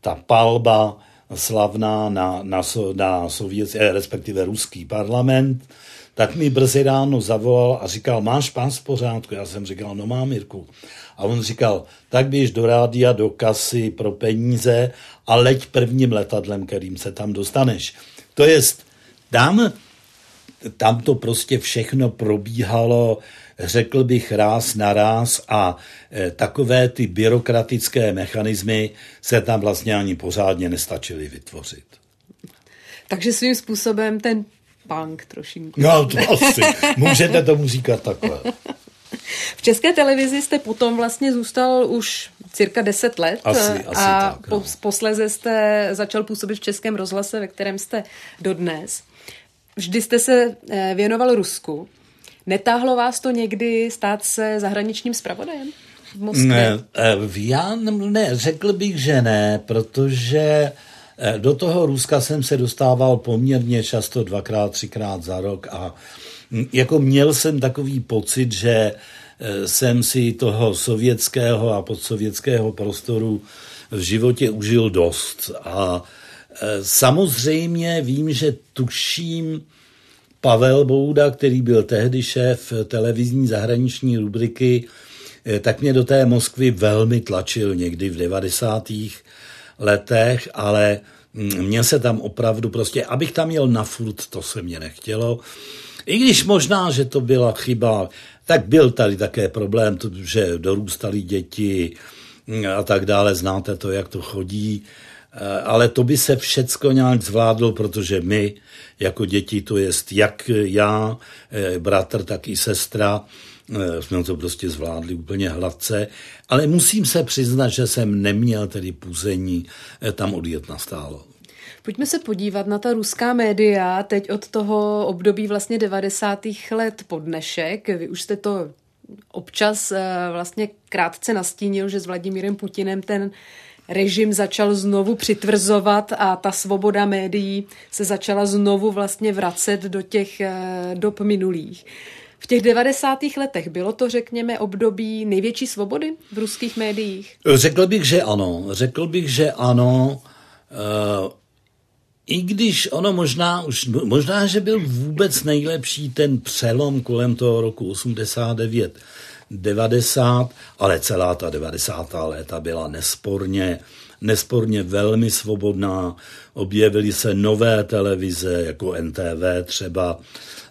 [SPEAKER 2] ta palba slavná na, na, na sovětský, eh, respektive ruský parlament, tak mi brzy ráno zavolal a říkal, máš pás v pořádku? Já jsem říkal, no mám, Mirku. A on říkal, tak běž do rádia, do kasy pro peníze a leď prvním letadlem, kterým se tam dostaneš. To jest, tam tam to prostě všechno probíhalo, řekl bych, ráz na ráz a e, takové ty byrokratické mechanismy se tam vlastně ani pořádně nestačily vytvořit.
[SPEAKER 1] Takže svým způsobem ten punk trošinku.
[SPEAKER 2] No, to asi. Můžete tomu říkat takhle.
[SPEAKER 1] V české televizi jste potom vlastně zůstal už cirka 10 let
[SPEAKER 2] asi, asi
[SPEAKER 1] a
[SPEAKER 2] tak, no.
[SPEAKER 1] posleze jste začal působit v českém rozhlase, ve kterém jste dodnes. Vždy jste se eh, věnoval Rusku. Netáhlo vás to někdy stát se zahraničním zpravodajem v Moskvě?
[SPEAKER 2] Ne, eh, já ne, řekl bych, že ne, protože eh, do toho Ruska jsem se dostával poměrně často, dvakrát, třikrát za rok a hm, jako měl jsem takový pocit, že jsem si toho sovětského a podsovětského prostoru v životě užil dost a Samozřejmě vím, že tuším Pavel Bouda, který byl tehdy šéf televizní zahraniční rubriky, eh, tak mě do té Moskvy velmi tlačil někdy v 90. letech, ale mm, mě se tam opravdu prostě, abych tam jel na furt, to se mě nechtělo. I když možná, že to byla chyba, tak byl tady také problém, že dorůstali děti mm, a tak dále, znáte to, jak to chodí. Eh, ale to by se všecko nějak zvládlo, protože my jako děti, to jest jak já, eh, bratr, tak i sestra, eh, jsme to prostě zvládli úplně hladce, ale musím se přiznat, že jsem neměl tedy půzení tam odjet na stálo.
[SPEAKER 1] Pojďme se podívat na ta ruská média teď od toho období vlastně 90. let po dnešek. Vy už jste to občas vlastně krátce nastínil, že s Vladimírem Putinem ten režim začal znovu přitvrzovat a ta svoboda médií se začala znovu vlastně vracet do těch eh, dob minulých. V těch 90. letech bylo to, řekněme, období největší svobody v ruských médiích?
[SPEAKER 2] Řekl bych, že ano. Řekl bych, že ano. Uh, I když ono možná už, možná, že byl vůbec nejlepší ten přelom kolem toho roku 89 90, ale celá ta 90. léta byla nesporně, nesporně velmi svobodná. Objevily se nové televize, jako NTV třeba,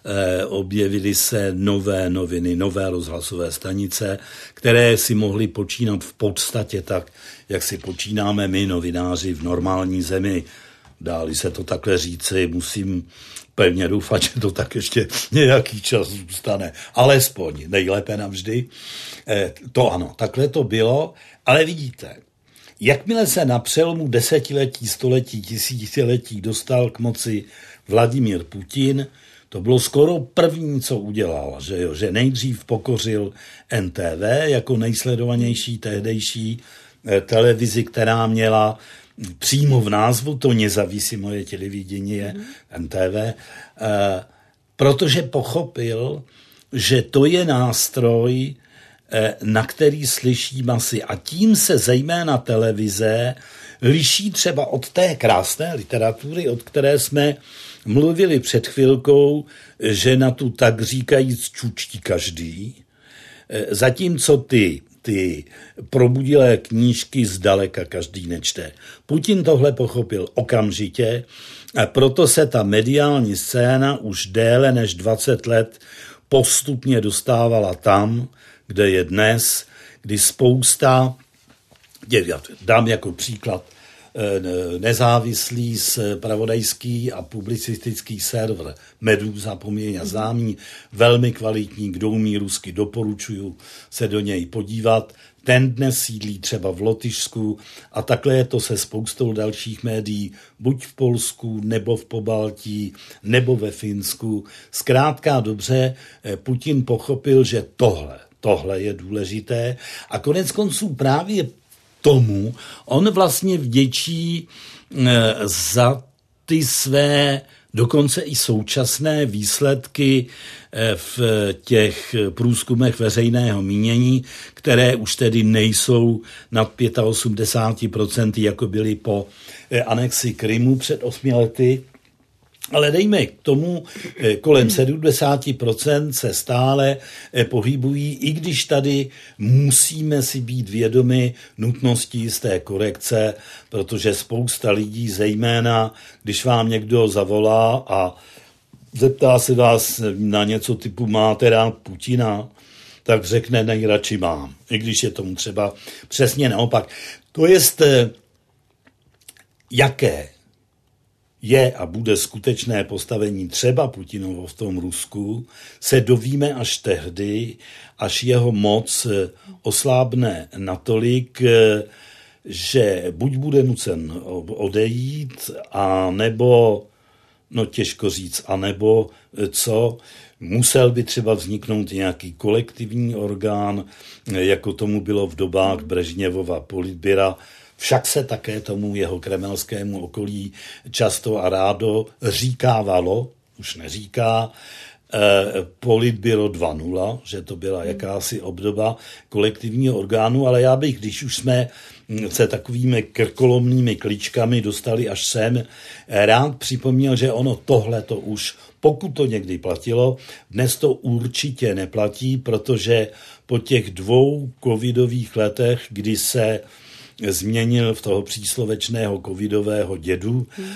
[SPEAKER 2] eh, objevily se nové noviny, nové rozhlasové stanice, které si mohly počínat v podstatě tak, jak si počínáme my, novináři v normální zemi dáli se to takhle říci, musím pevně doufat, že to tak ještě nějaký čas zůstane. Alespoň, nejlépe navždy. Eh, to ano, takhle to bylo, ale vidíte, jakmile se na přelomu desetiletí, století, tisíciletí dostal k moci Vladimír Putin, to bylo skoro první, co udělal, že, jo, že nejdřív pokořil NTV jako nejsledovanější tehdejší eh, televizi, která měla přímo v názvu to nezávislé televidění je NTV, eh, protože pochopil, že to je nástroj, eh, na který slyší masy. A tím se zejména televize liší třeba od té krásné literatury, od které jsme mluvili před chvilkou, že na tu tak říkajíc čučtí každý, eh, zatímco ty ty probudilé knížky zdaleka každý nečte. Putin tohle pochopil okamžitě a proto se ta mediální scéna už déle než 20 let postupně dostávala tam, kde je dnes, kdy spousta, dám jako příklad, nezávislý pravodajský a publicistický server Meduza, poměrně známý, velmi kvalitní, kdo umí rusky, doporučuju se do něj podívat. Ten dnes sídlí třeba v Lotyšsku a takhle je to se spoustou dalších médií, buď v Polsku, nebo v Pobaltí, nebo ve Finsku. Zkrátka dobře, eh, Putin pochopil, že tohle, tohle je důležité a konec konců právě tomu on vlastně vděčí eh, za ty své dokonce i současné výsledky eh, v těch průzkumech veřejného mínění, které už tedy nejsou nad 85%, jako byly po eh, anexi Krymu před osmi lety, ale dejme k tomu, eh, kolem 70% se stále eh, pohybují, i když tady musíme si být vědomi nutnosti jisté korekce, protože spousta lidí, zejména když vám někdo zavolá a zeptá se vás na něco typu máte rád Putina, tak řekne nejradši mám, i když je tomu třeba přesně naopak. To jest, eh, jaké je a bude skutečné postavení třeba Putinovo v tom Rusku, se dovíme až tehdy, až jeho moc eh, oslábne natolik, eh, že buď bude nucen odejít, a nebo, no těžko říct, a nebo eh, co, musel by třeba vzniknout nějaký kolektivní orgán, jako tomu bylo v dobách Brežněvova politběra, však se také tomu jeho kremelskému okolí často a rádo říkávalo, už neříká, eh, Politbyro 2.0, že to byla jakási obdoba kolektivního orgánu, ale já bych, když už jsme se takovými krkolomnými kličkami dostali až sem, rád připomněl, že ono tohle to už, pokud to někdy platilo, dnes to určitě neplatí, protože po těch dvou covidových letech, kdy se změnil v toho příslovečného covidového dědu, hmm.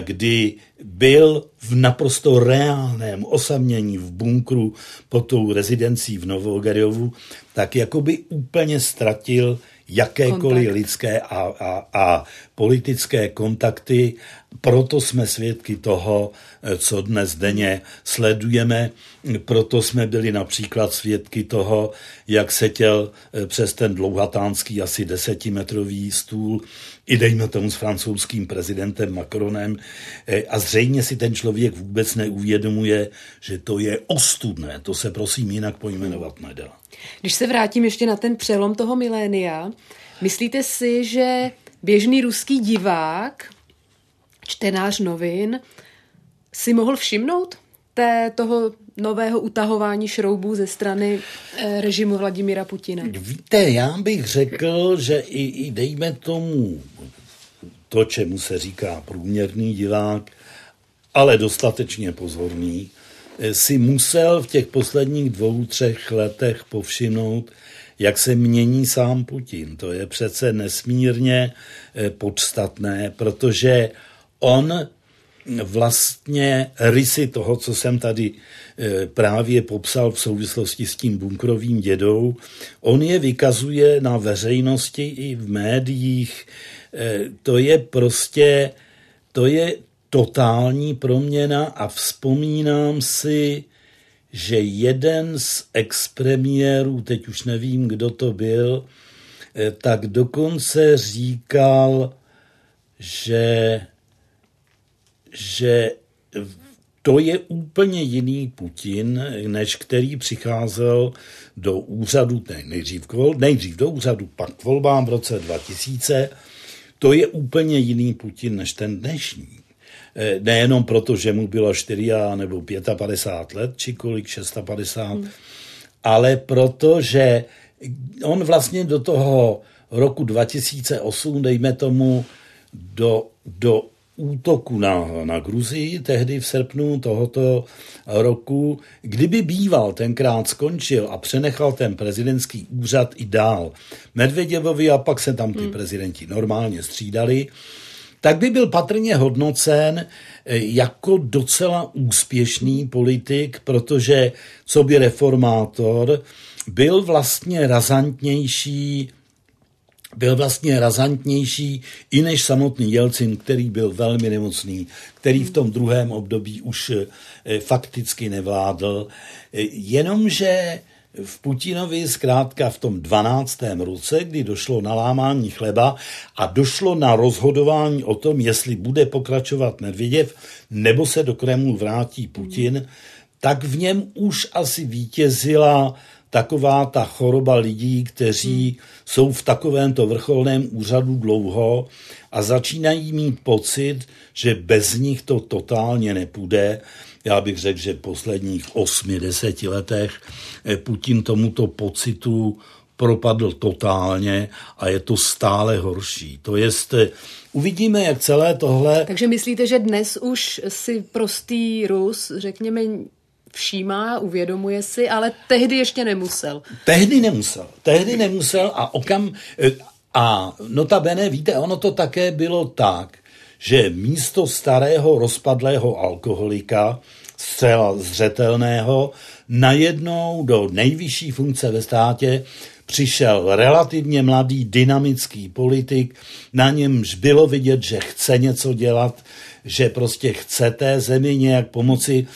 [SPEAKER 2] kdy byl v naprosto reálném osamění v bunkru pod tou rezidencí v Novogarjovu, tak jako by úplně ztratil jakékoliv Kontakt. lidské a, a, a politické kontakty. Proto jsme svědky toho, co dnes denně sledujeme. Proto jsme byli například svědky toho, jak setěl eh, přes ten dlouhatánský asi desetimetrový stůl i dejme tomu s francouzským prezidentem Macronem eh, a zřejmě si ten člověk vůbec neuvědomuje, že to je ostudné. To se prosím jinak pojmenovat nedá.
[SPEAKER 1] Když se vrátím ještě na ten přelom toho milénia, myslíte si, že běžný ruský divák, čtenář novin, si mohl všimnout té, toho nového utahování šroubů ze strany e, režimu Vladimíra Putina?
[SPEAKER 2] Víte, já bych řekl, že i, i dejme tomu to, čemu se říká průměrný divák, ale dostatečně pozorný, si musel v těch posledních dvou, třech letech povšimnout, jak se mění sám Putin. To je přece nesmírně eh, podstatné, protože on vlastně rysy toho, co jsem tady eh, právě popsal v souvislosti s tím bunkrovým dědou, on je vykazuje na veřejnosti i v médiích. Eh, to je prostě to je totální proměna a vzpomínám si, že jeden z expremiérů, teď už nevím, kdo to byl, eh, tak dokonce říkal, že, že to je úplně jiný Putin, než který přicházel do úřadu, ne, nejdřív, nejdřív do úřadu, pak k volbám v roce 2000. To je úplně jiný Putin než ten dnešní. Eh, nejenom proto, že mu bylo 4 nebo 55 let, či kolik, 650, hmm. ale proto, že on vlastně do toho roku 2008, dejme tomu, do, do útoku na, na Gruzii tehdy v srpnu tohoto roku, kdyby býval tenkrát skončil a přenechal ten prezidentský úřad i dál Medvěděvovi a pak se tam ty hmm. prezidenti normálně střídali, tak by byl patrně hodnocen eh, jako docela úspěšný politik, protože co by reformátor byl vlastně razantnější byl vlastně razantnější i než samotný Jelcin, který byl velmi nemocný, který v tom druhém období už eh, fakticky nevládl. Eh, jenomže v Putinovi zkrátka v tom 12. roce, kdy došlo na lámání chleba a došlo na rozhodování o tom, jestli bude pokračovat Medvěděv nebo se do Kremlu vrátí Putin, tak v něm už asi vítězila taková ta choroba lidí, kteří jsou v takovémto vrcholném úřadu dlouho a začínají mít pocit, že bez nich to totálně nepůjde já bych řekl, že v posledních osmi, deseti letech eh, Putin tomuto pocitu propadl totálně a je to stále horší. To jest, eh, uvidíme, jak celé tohle...
[SPEAKER 1] Takže myslíte, že dnes už si prostý Rus, řekněme, všímá, uvědomuje si, ale tehdy ještě nemusel.
[SPEAKER 2] Tehdy nemusel. Tehdy nemusel a okam... Eh, a notabene, víte, ono to také bylo tak, že místo starého rozpadlého alkoholika, zcela zřetelného, najednou do nejvyšší funkce ve státě přišel relativně mladý dynamický politik, na němž bylo vidět, že chce něco dělat, že prostě chce té zemi nějak pomoci.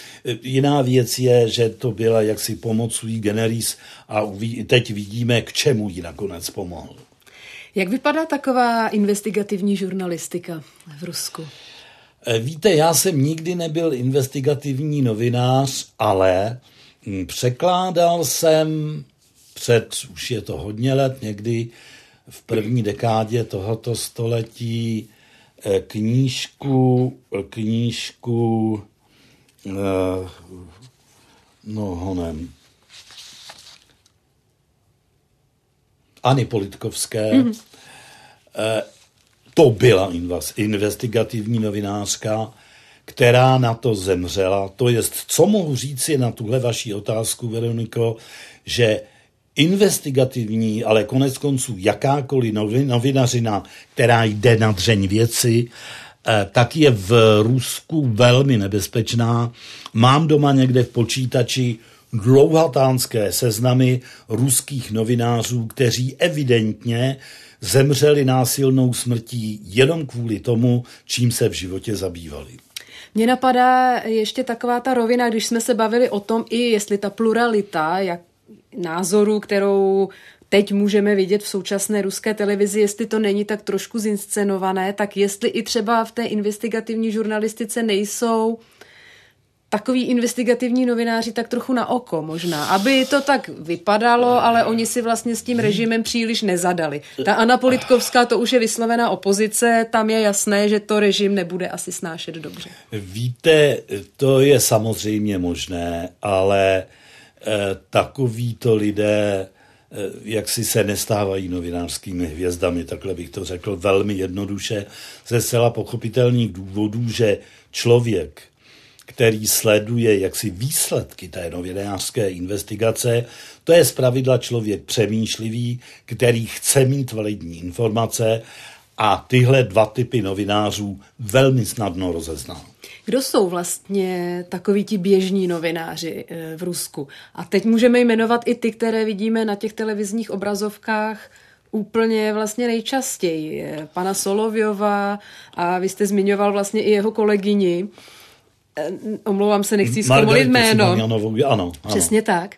[SPEAKER 2] Jiná věc je, že to byla jaksi pomoc sui generis a teď vidíme, k čemu jí nakonec pomohl.
[SPEAKER 1] Jak vypadá taková investigativní žurnalistika v Rusku?
[SPEAKER 2] Eh, víte, já jsem nikdy nebyl investigativní novinář, ale hm, překládal jsem před, už je to hodně let, někdy v první dekádě tohoto století knížku, knížku eh, no honem, Ani Politkovské. Mm-hmm. To byla investigativní novinářka, která na to zemřela. To je, co mohu říci na tuhle vaši otázku, Veroniko, že investigativní, ale konec konců jakákoliv novinařina, která jde na dřeň věci, eh, tak je v Rusku velmi nebezpečná. Mám doma někde v počítači dlouhatánské seznamy ruských novinářů, kteří evidentně zemřeli násilnou smrtí jenom kvůli tomu, čím se v životě zabývali.
[SPEAKER 1] Mně napadá ještě taková ta rovina, když jsme se bavili o tom, i jestli ta pluralita jak názoru, kterou teď můžeme vidět v současné ruské televizi, jestli to není tak trošku zinscenované, tak jestli i třeba v té investigativní žurnalistice nejsou takový investigativní novináři tak trochu na oko možná, aby to tak vypadalo, ale oni si vlastně s tím režimem příliš nezadali. Ta Anna Politkovská, to už je vyslovená opozice, tam je jasné, že to režim nebude asi snášet dobře.
[SPEAKER 2] Víte, to je samozřejmě možné, ale takovýto lidé eh, jak si se nestávají novinářskými hvězdami, takhle bych to řekl velmi jednoduše, ze zcela pochopitelných důvodů, že člověk, který sleduje jaksi výsledky té novinářské investigace, to je zpravidla člověk přemýšlivý, který chce mít validní informace a tyhle dva typy novinářů velmi snadno rozeznal.
[SPEAKER 1] Kdo jsou vlastně takoví ti běžní novináři eh, v Rusku? A teď můžeme jmenovat i ty, které vidíme na těch televizních obrazovkách úplně vlastně nejčastěji? Pana Solovjova a vy jste zmiňoval vlastně i jeho kolegyni. Eh, omlouvám se, nechci zkomolit jméno.
[SPEAKER 2] Ano, ano.
[SPEAKER 1] Přesně tak.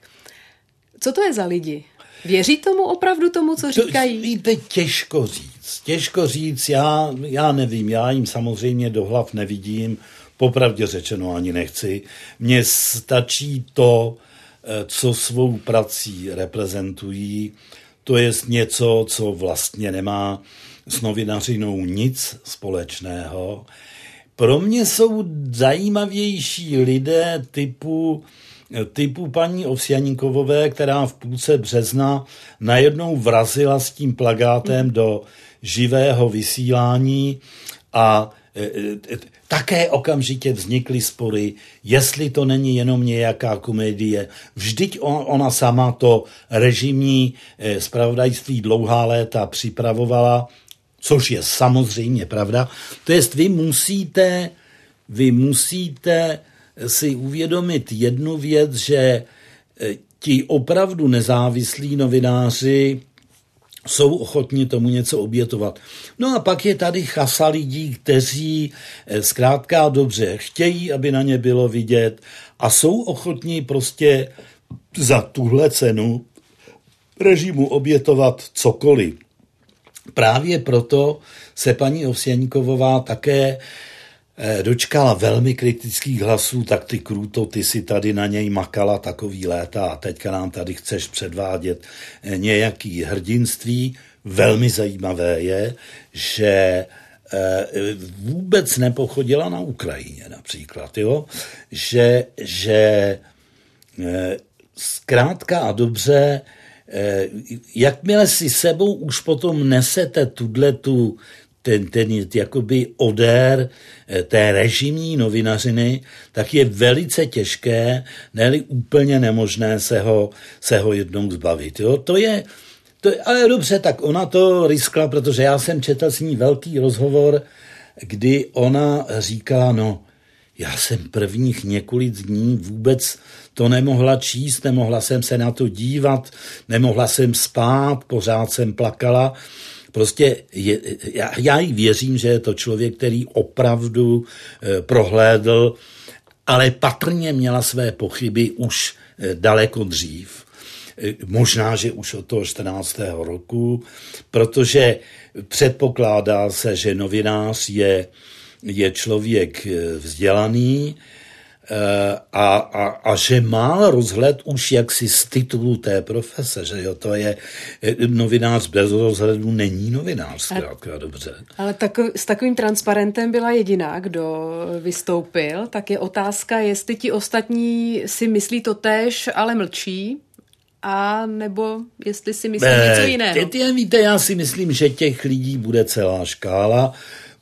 [SPEAKER 1] Co to je za lidi? Věří tomu opravdu tomu, co říkají?
[SPEAKER 2] To, víte, těžko říct. Těžko říct, já, já nevím, já jim samozřejmě do hlav nevidím, popravdě řečeno ani nechci. Mně stačí to, eh, co svou prací reprezentují, to je něco, co vlastně nemá s novinařinou nic společného. Pro mě jsou zajímavější lidé typu typu paní Ovsjaníkovové, která v půlce března najednou vrazila s tím plagátem do živého vysílání a e, e, také okamžitě vznikly spory, jestli to není jenom nějaká komedie. Vždyť ona sama to režimní spravodajství e, dlouhá léta připravovala, což je samozřejmě pravda. To jest, vy musíte, vy musíte si uvědomit jednu věc, že e, ti opravdu nezávislí novináři jsou ochotni tomu něco obětovat. No a pak je tady chasa lidí, kteří e, zkrátka dobře chtějí, aby na ně bylo vidět a jsou ochotní prostě za tuhle cenu režimu obětovat cokoliv. Právě proto se paní Ovsěníkovová také Eh, dočkala velmi kritických hlasů, tak ty Krůto, ty si tady na něj makala takový léta a teďka nám tady chceš předvádět eh, nějaký hrdinství. Velmi zajímavé je, že eh, vůbec nepochodila na Ukrajině například, jo? Že, že zkrátka a dobře, jakmile si sebou už potom nesete tuhle tu ten, ten jakoby odér eh, té režimní novinařiny, tak je velice těžké, ne úplně nemožné se ho, se ho jednou zbavit. Jo? To je, to, ale dobře, tak ona to riskla, protože já jsem četl s ní velký rozhovor, kdy ona říkala, no, já jsem prvních několik dní vůbec to nemohla číst, nemohla jsem se na to dívat, nemohla jsem spát, pořád jsem plakala, Prostě je, já, já jí věřím, že je to člověk, který opravdu eh, prohlédl, ale patrně měla své pochyby už eh, daleko dřív. Eh, možná, že už od toho 14. roku, protože předpokládá se, že novinář je, je člověk vzdělaný, a, a, a že má rozhled už jaksi z titulu té profese, že jo, to je eh, novinář bez rozhledu není novinář, zkrátka dobře.
[SPEAKER 1] Ale tako, s takovým transparentem byla jediná, kdo vystoupil, tak je otázka, jestli ti ostatní si myslí to tež, ale mlčí, a nebo jestli si myslí ne, něco jiného.
[SPEAKER 2] Víte, já si myslím, že těch lidí bude celá škála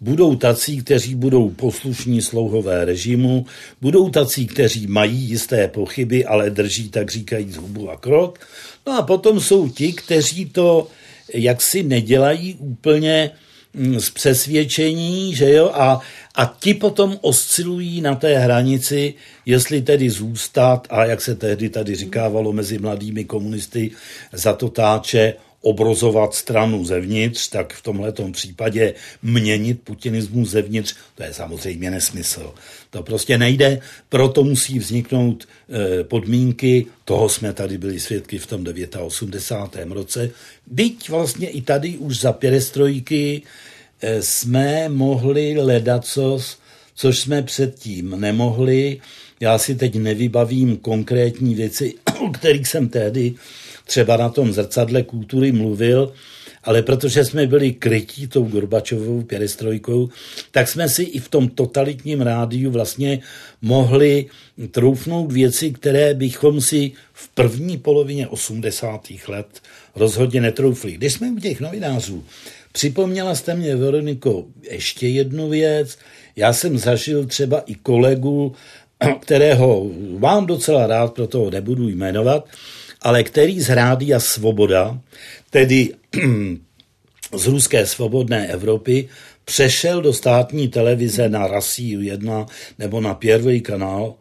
[SPEAKER 2] budou tací, kteří budou poslušní slouhové režimu, budou tací, kteří mají jisté pochyby, ale drží, tak říkají, hubu a krok. No a potom jsou ti, kteří to jaksi nedělají úplně mm, z přesvědčení, že jo, a, a ti potom oscilují na té hranici, jestli tedy zůstat a jak se tehdy tady říkávalo mezi mladými komunisty za to táče, obrozovat stranu zevnitř, tak v tomhle případě měnit putinismus zevnitř, to je samozřejmě nesmysl. To prostě nejde, proto musí vzniknout eh, podmínky, toho jsme tady byli svědky v tom 89. roce, byť vlastně i tady už za perestrojky eh, jsme mohli ledacos, což jsme předtím nemohli. Já si teď nevybavím konkrétní věci, o kterých jsem tehdy třeba na tom zrcadle kultury mluvil, ale protože jsme byli krytí tou Gorbačovou perestrojkou, tak jsme si i v tom totalitním rádiu vlastně mohli troufnout věci, které bychom si v první polovině 80. let rozhodně netroufli. Když jsme u těch novinářů, připomněla jste mě, Veroniko, ještě jednu věc. Já jsem zažil třeba i kolegu, kterého mám docela rád, proto ho nebudu jmenovat, ale který z Rádia Svoboda, tedy z ruské svobodné Evropy, přešel do státní televize na Rasíu 1 nebo na Pierwý kanál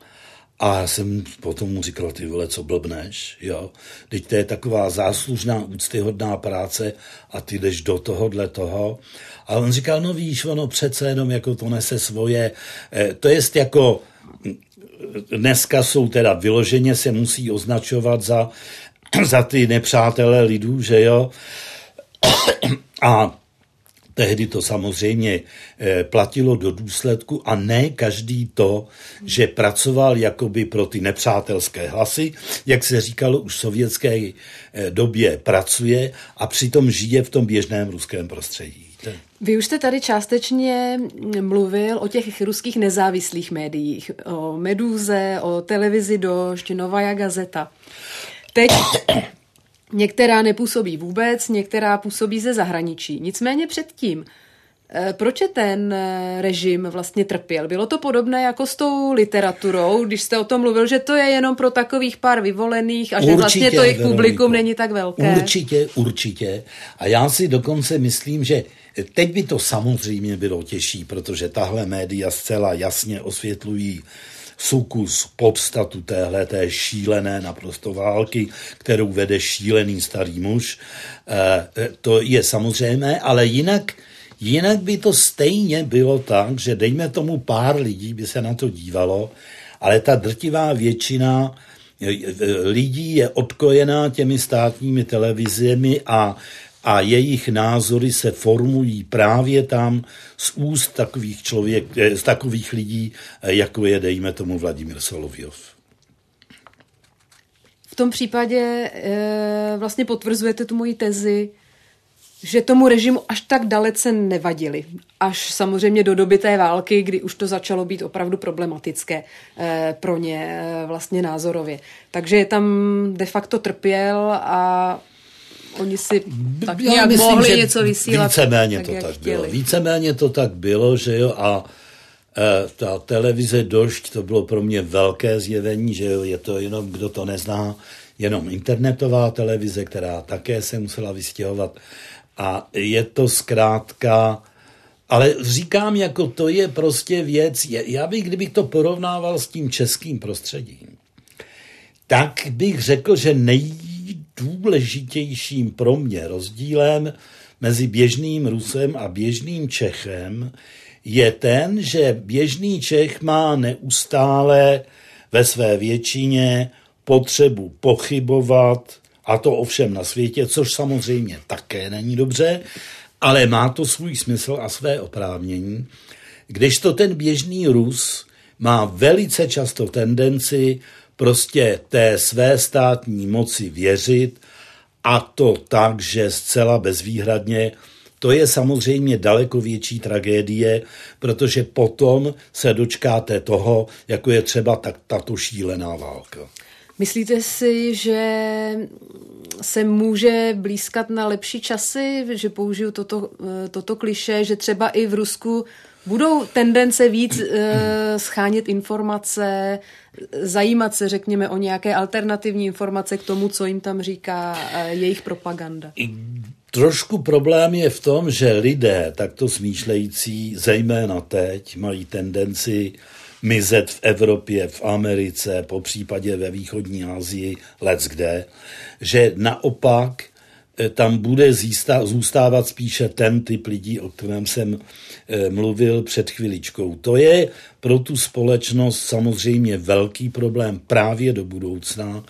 [SPEAKER 2] A já jsem potom mu říkal, ty vole, co blbneš, jo. Teď to je taková záslužná, úctyhodná práce a ty jdeš do tohohle toho. A on říkal, no víš, ono přece jenom jako to nese svoje, eh, to jest jako dneska jsou teda vyloženě se musí označovat za, za ty nepřátelé lidů, že jo. A Tehdy to samozřejmě eh, platilo do důsledku a ne každý to, že pracoval jakoby pro ty nepřátelské hlasy, jak se říkalo už v sovětské eh, době pracuje a přitom žije v tom běžném ruském prostředí.
[SPEAKER 1] Vy už jste tady částečně mluvil o těch ruských nezávislých médiích, o Meduze, o televizi Došť, Novaja Gazeta. Teď některá nepůsobí vůbec, některá působí ze zahraničí. Nicméně předtím, eh, proč je ten eh, režim vlastně trpěl? Bylo to podobné jako s tou literaturou, když jste o tom mluvil, že to je jenom pro takových pár vyvolených a že určitě, vlastně to jejich publikum není tak velké?
[SPEAKER 2] Určitě, určitě. A já si dokonce myslím, že Teď by to samozřejmě bylo těžší, protože tahle média zcela jasně osvětlují sukus, podstatu téhle té šílené naprosto války, kterou vede šílený starý muž. E, to je samozřejmé, ale jinak, jinak by to stejně bylo tak, že dejme tomu pár lidí by se na to dívalo, ale ta drtivá většina e, lidí je odkojená těmi státními televizemi a a jejich názory se formují právě tam z úst takových, člověk, eh, z takových lidí, eh, jako je, dejme tomu, Vladimír Solovyov.
[SPEAKER 1] V tom případě e, vlastně potvrzujete tu moji tezi, že tomu režimu až tak dalece nevadili. Až samozřejmě do doby té války, kdy už to začalo být opravdu problematické e, pro ně e, vlastně názorově. Takže je tam de facto trpěl a oni si tak Já nějak myslím, mohli něco vysílat.
[SPEAKER 2] Víceméně tak, to tak chtěli. bylo. Víceméně to tak bylo, že jo, a e, ta televize Došť, to bylo pro mě velké zjevení, že jo, je to jenom, kdo to nezná, jenom internetová televize, která také se musela vystěhovat a je to zkrátka, ale říkám, jako to je prostě věc, já bych, kdybych to porovnával s tím českým prostředím, tak bych řekl, že nej, nejdůležitějším pro mě rozdílem mezi běžným Rusem a běžným Čechem je ten, že běžný Čech má neustále ve své většině potřebu pochybovat, a to ovšem na světě, což samozřejmě také není dobře, ale má to svůj smysl a své oprávnění, kdežto ten běžný Rus má velice často tendenci prostě té své státní moci věřit a to tak, že zcela bezvýhradně to je samozřejmě daleko větší tragédie, protože potom se dočkáte toho, jako je třeba tak, tato šílená válka.
[SPEAKER 1] Myslíte si, že se může blízkat na lepší časy, že použiju toto, toto kliše, že třeba i v Rusku budou tendence víc uh, schánět informace, zajímat se, řekněme, o nějaké alternativní informace k tomu, co jim tam říká uh, jejich propaganda.
[SPEAKER 2] Trošku problém je v tom, že lidé takto smýšlející, zejména teď, mají tendenci mizet v Evropě, v Americe, po případě ve východní Asii, let's kde, že naopak tam bude zůstávat spíše ten typ lidí, o kterém jsem eh, mluvil před chviličkou. To je pro tu společnost samozřejmě velký problém právě do budoucna.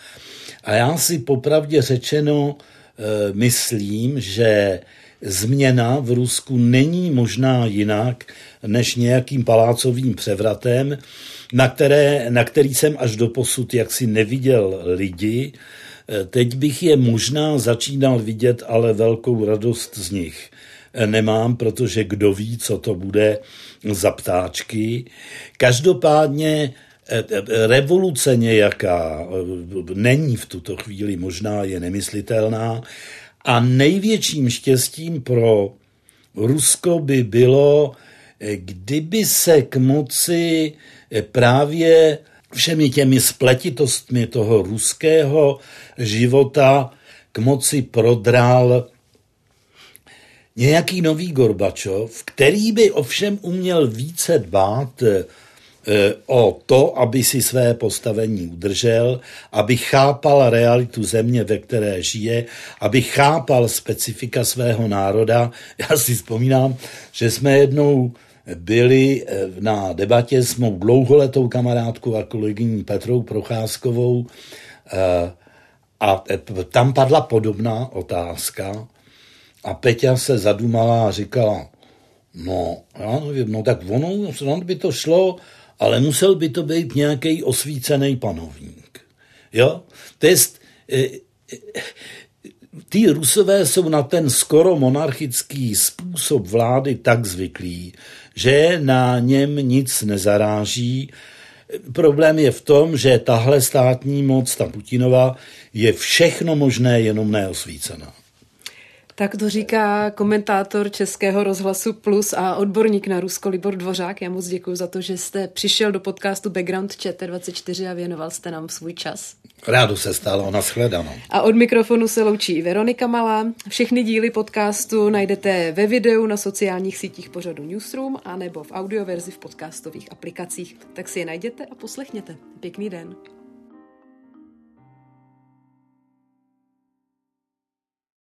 [SPEAKER 2] A já si popravdě řečeno eh, myslím, že změna v Rusku není možná jinak než nějakým palácovým převratem, na, které, na který jsem až do posud jaksi neviděl lidi, Teď bych je možná začínal vidět, ale velkou radost z nich nemám, protože kdo ví, co to bude za ptáčky. Každopádně eh, eh, revoluce nějaká eh, není v tuto chvíli možná, je nemyslitelná. A největším štěstím pro Rusko by bylo, kdyby se k moci právě všemi těmi spletitostmi toho ruského života k moci prodral nějaký nový Gorbačov, který by ovšem uměl více dbát e, o to, aby si své postavení udržel, aby chápal realitu země, ve které žije, aby chápal specifika svého národa. Já si vzpomínám, že jsme jednou byli e, na debatě s mou dlouholetou kamarádkou a kolegyní Petrou Procházkovou e, a tam padla podobná otázka a Peťa se zadumala a říkala, no, já nevím, no tak ono, snad by to šlo, ale musel by to být nějaký osvícený panovník. Jo? To jest, ty rusové jsou na ten skoro monarchický způsob vlády tak zvyklí, že na něm nic nezaráží. Problém je v tom, že tahle státní moc, ta Putinova, je všechno možné, jenom neosvícená.
[SPEAKER 1] Tak to říká komentátor Českého rozhlasu Plus a odborník na Rusko Libor Dvořák. Já moc děkuji za to, že jste přišel do podcastu Background ČT24 a věnoval jste nám svůj čas.
[SPEAKER 2] Rádo se stalo, nashledanou.
[SPEAKER 1] A od mikrofonu se loučí Veronika Malá. Všechny díly podcastu najdete ve videu na sociálních sítích pořadu Newsroom a nebo v audioverzi v podcastových aplikacích. Tak si je najděte a poslechněte. Pěkný den.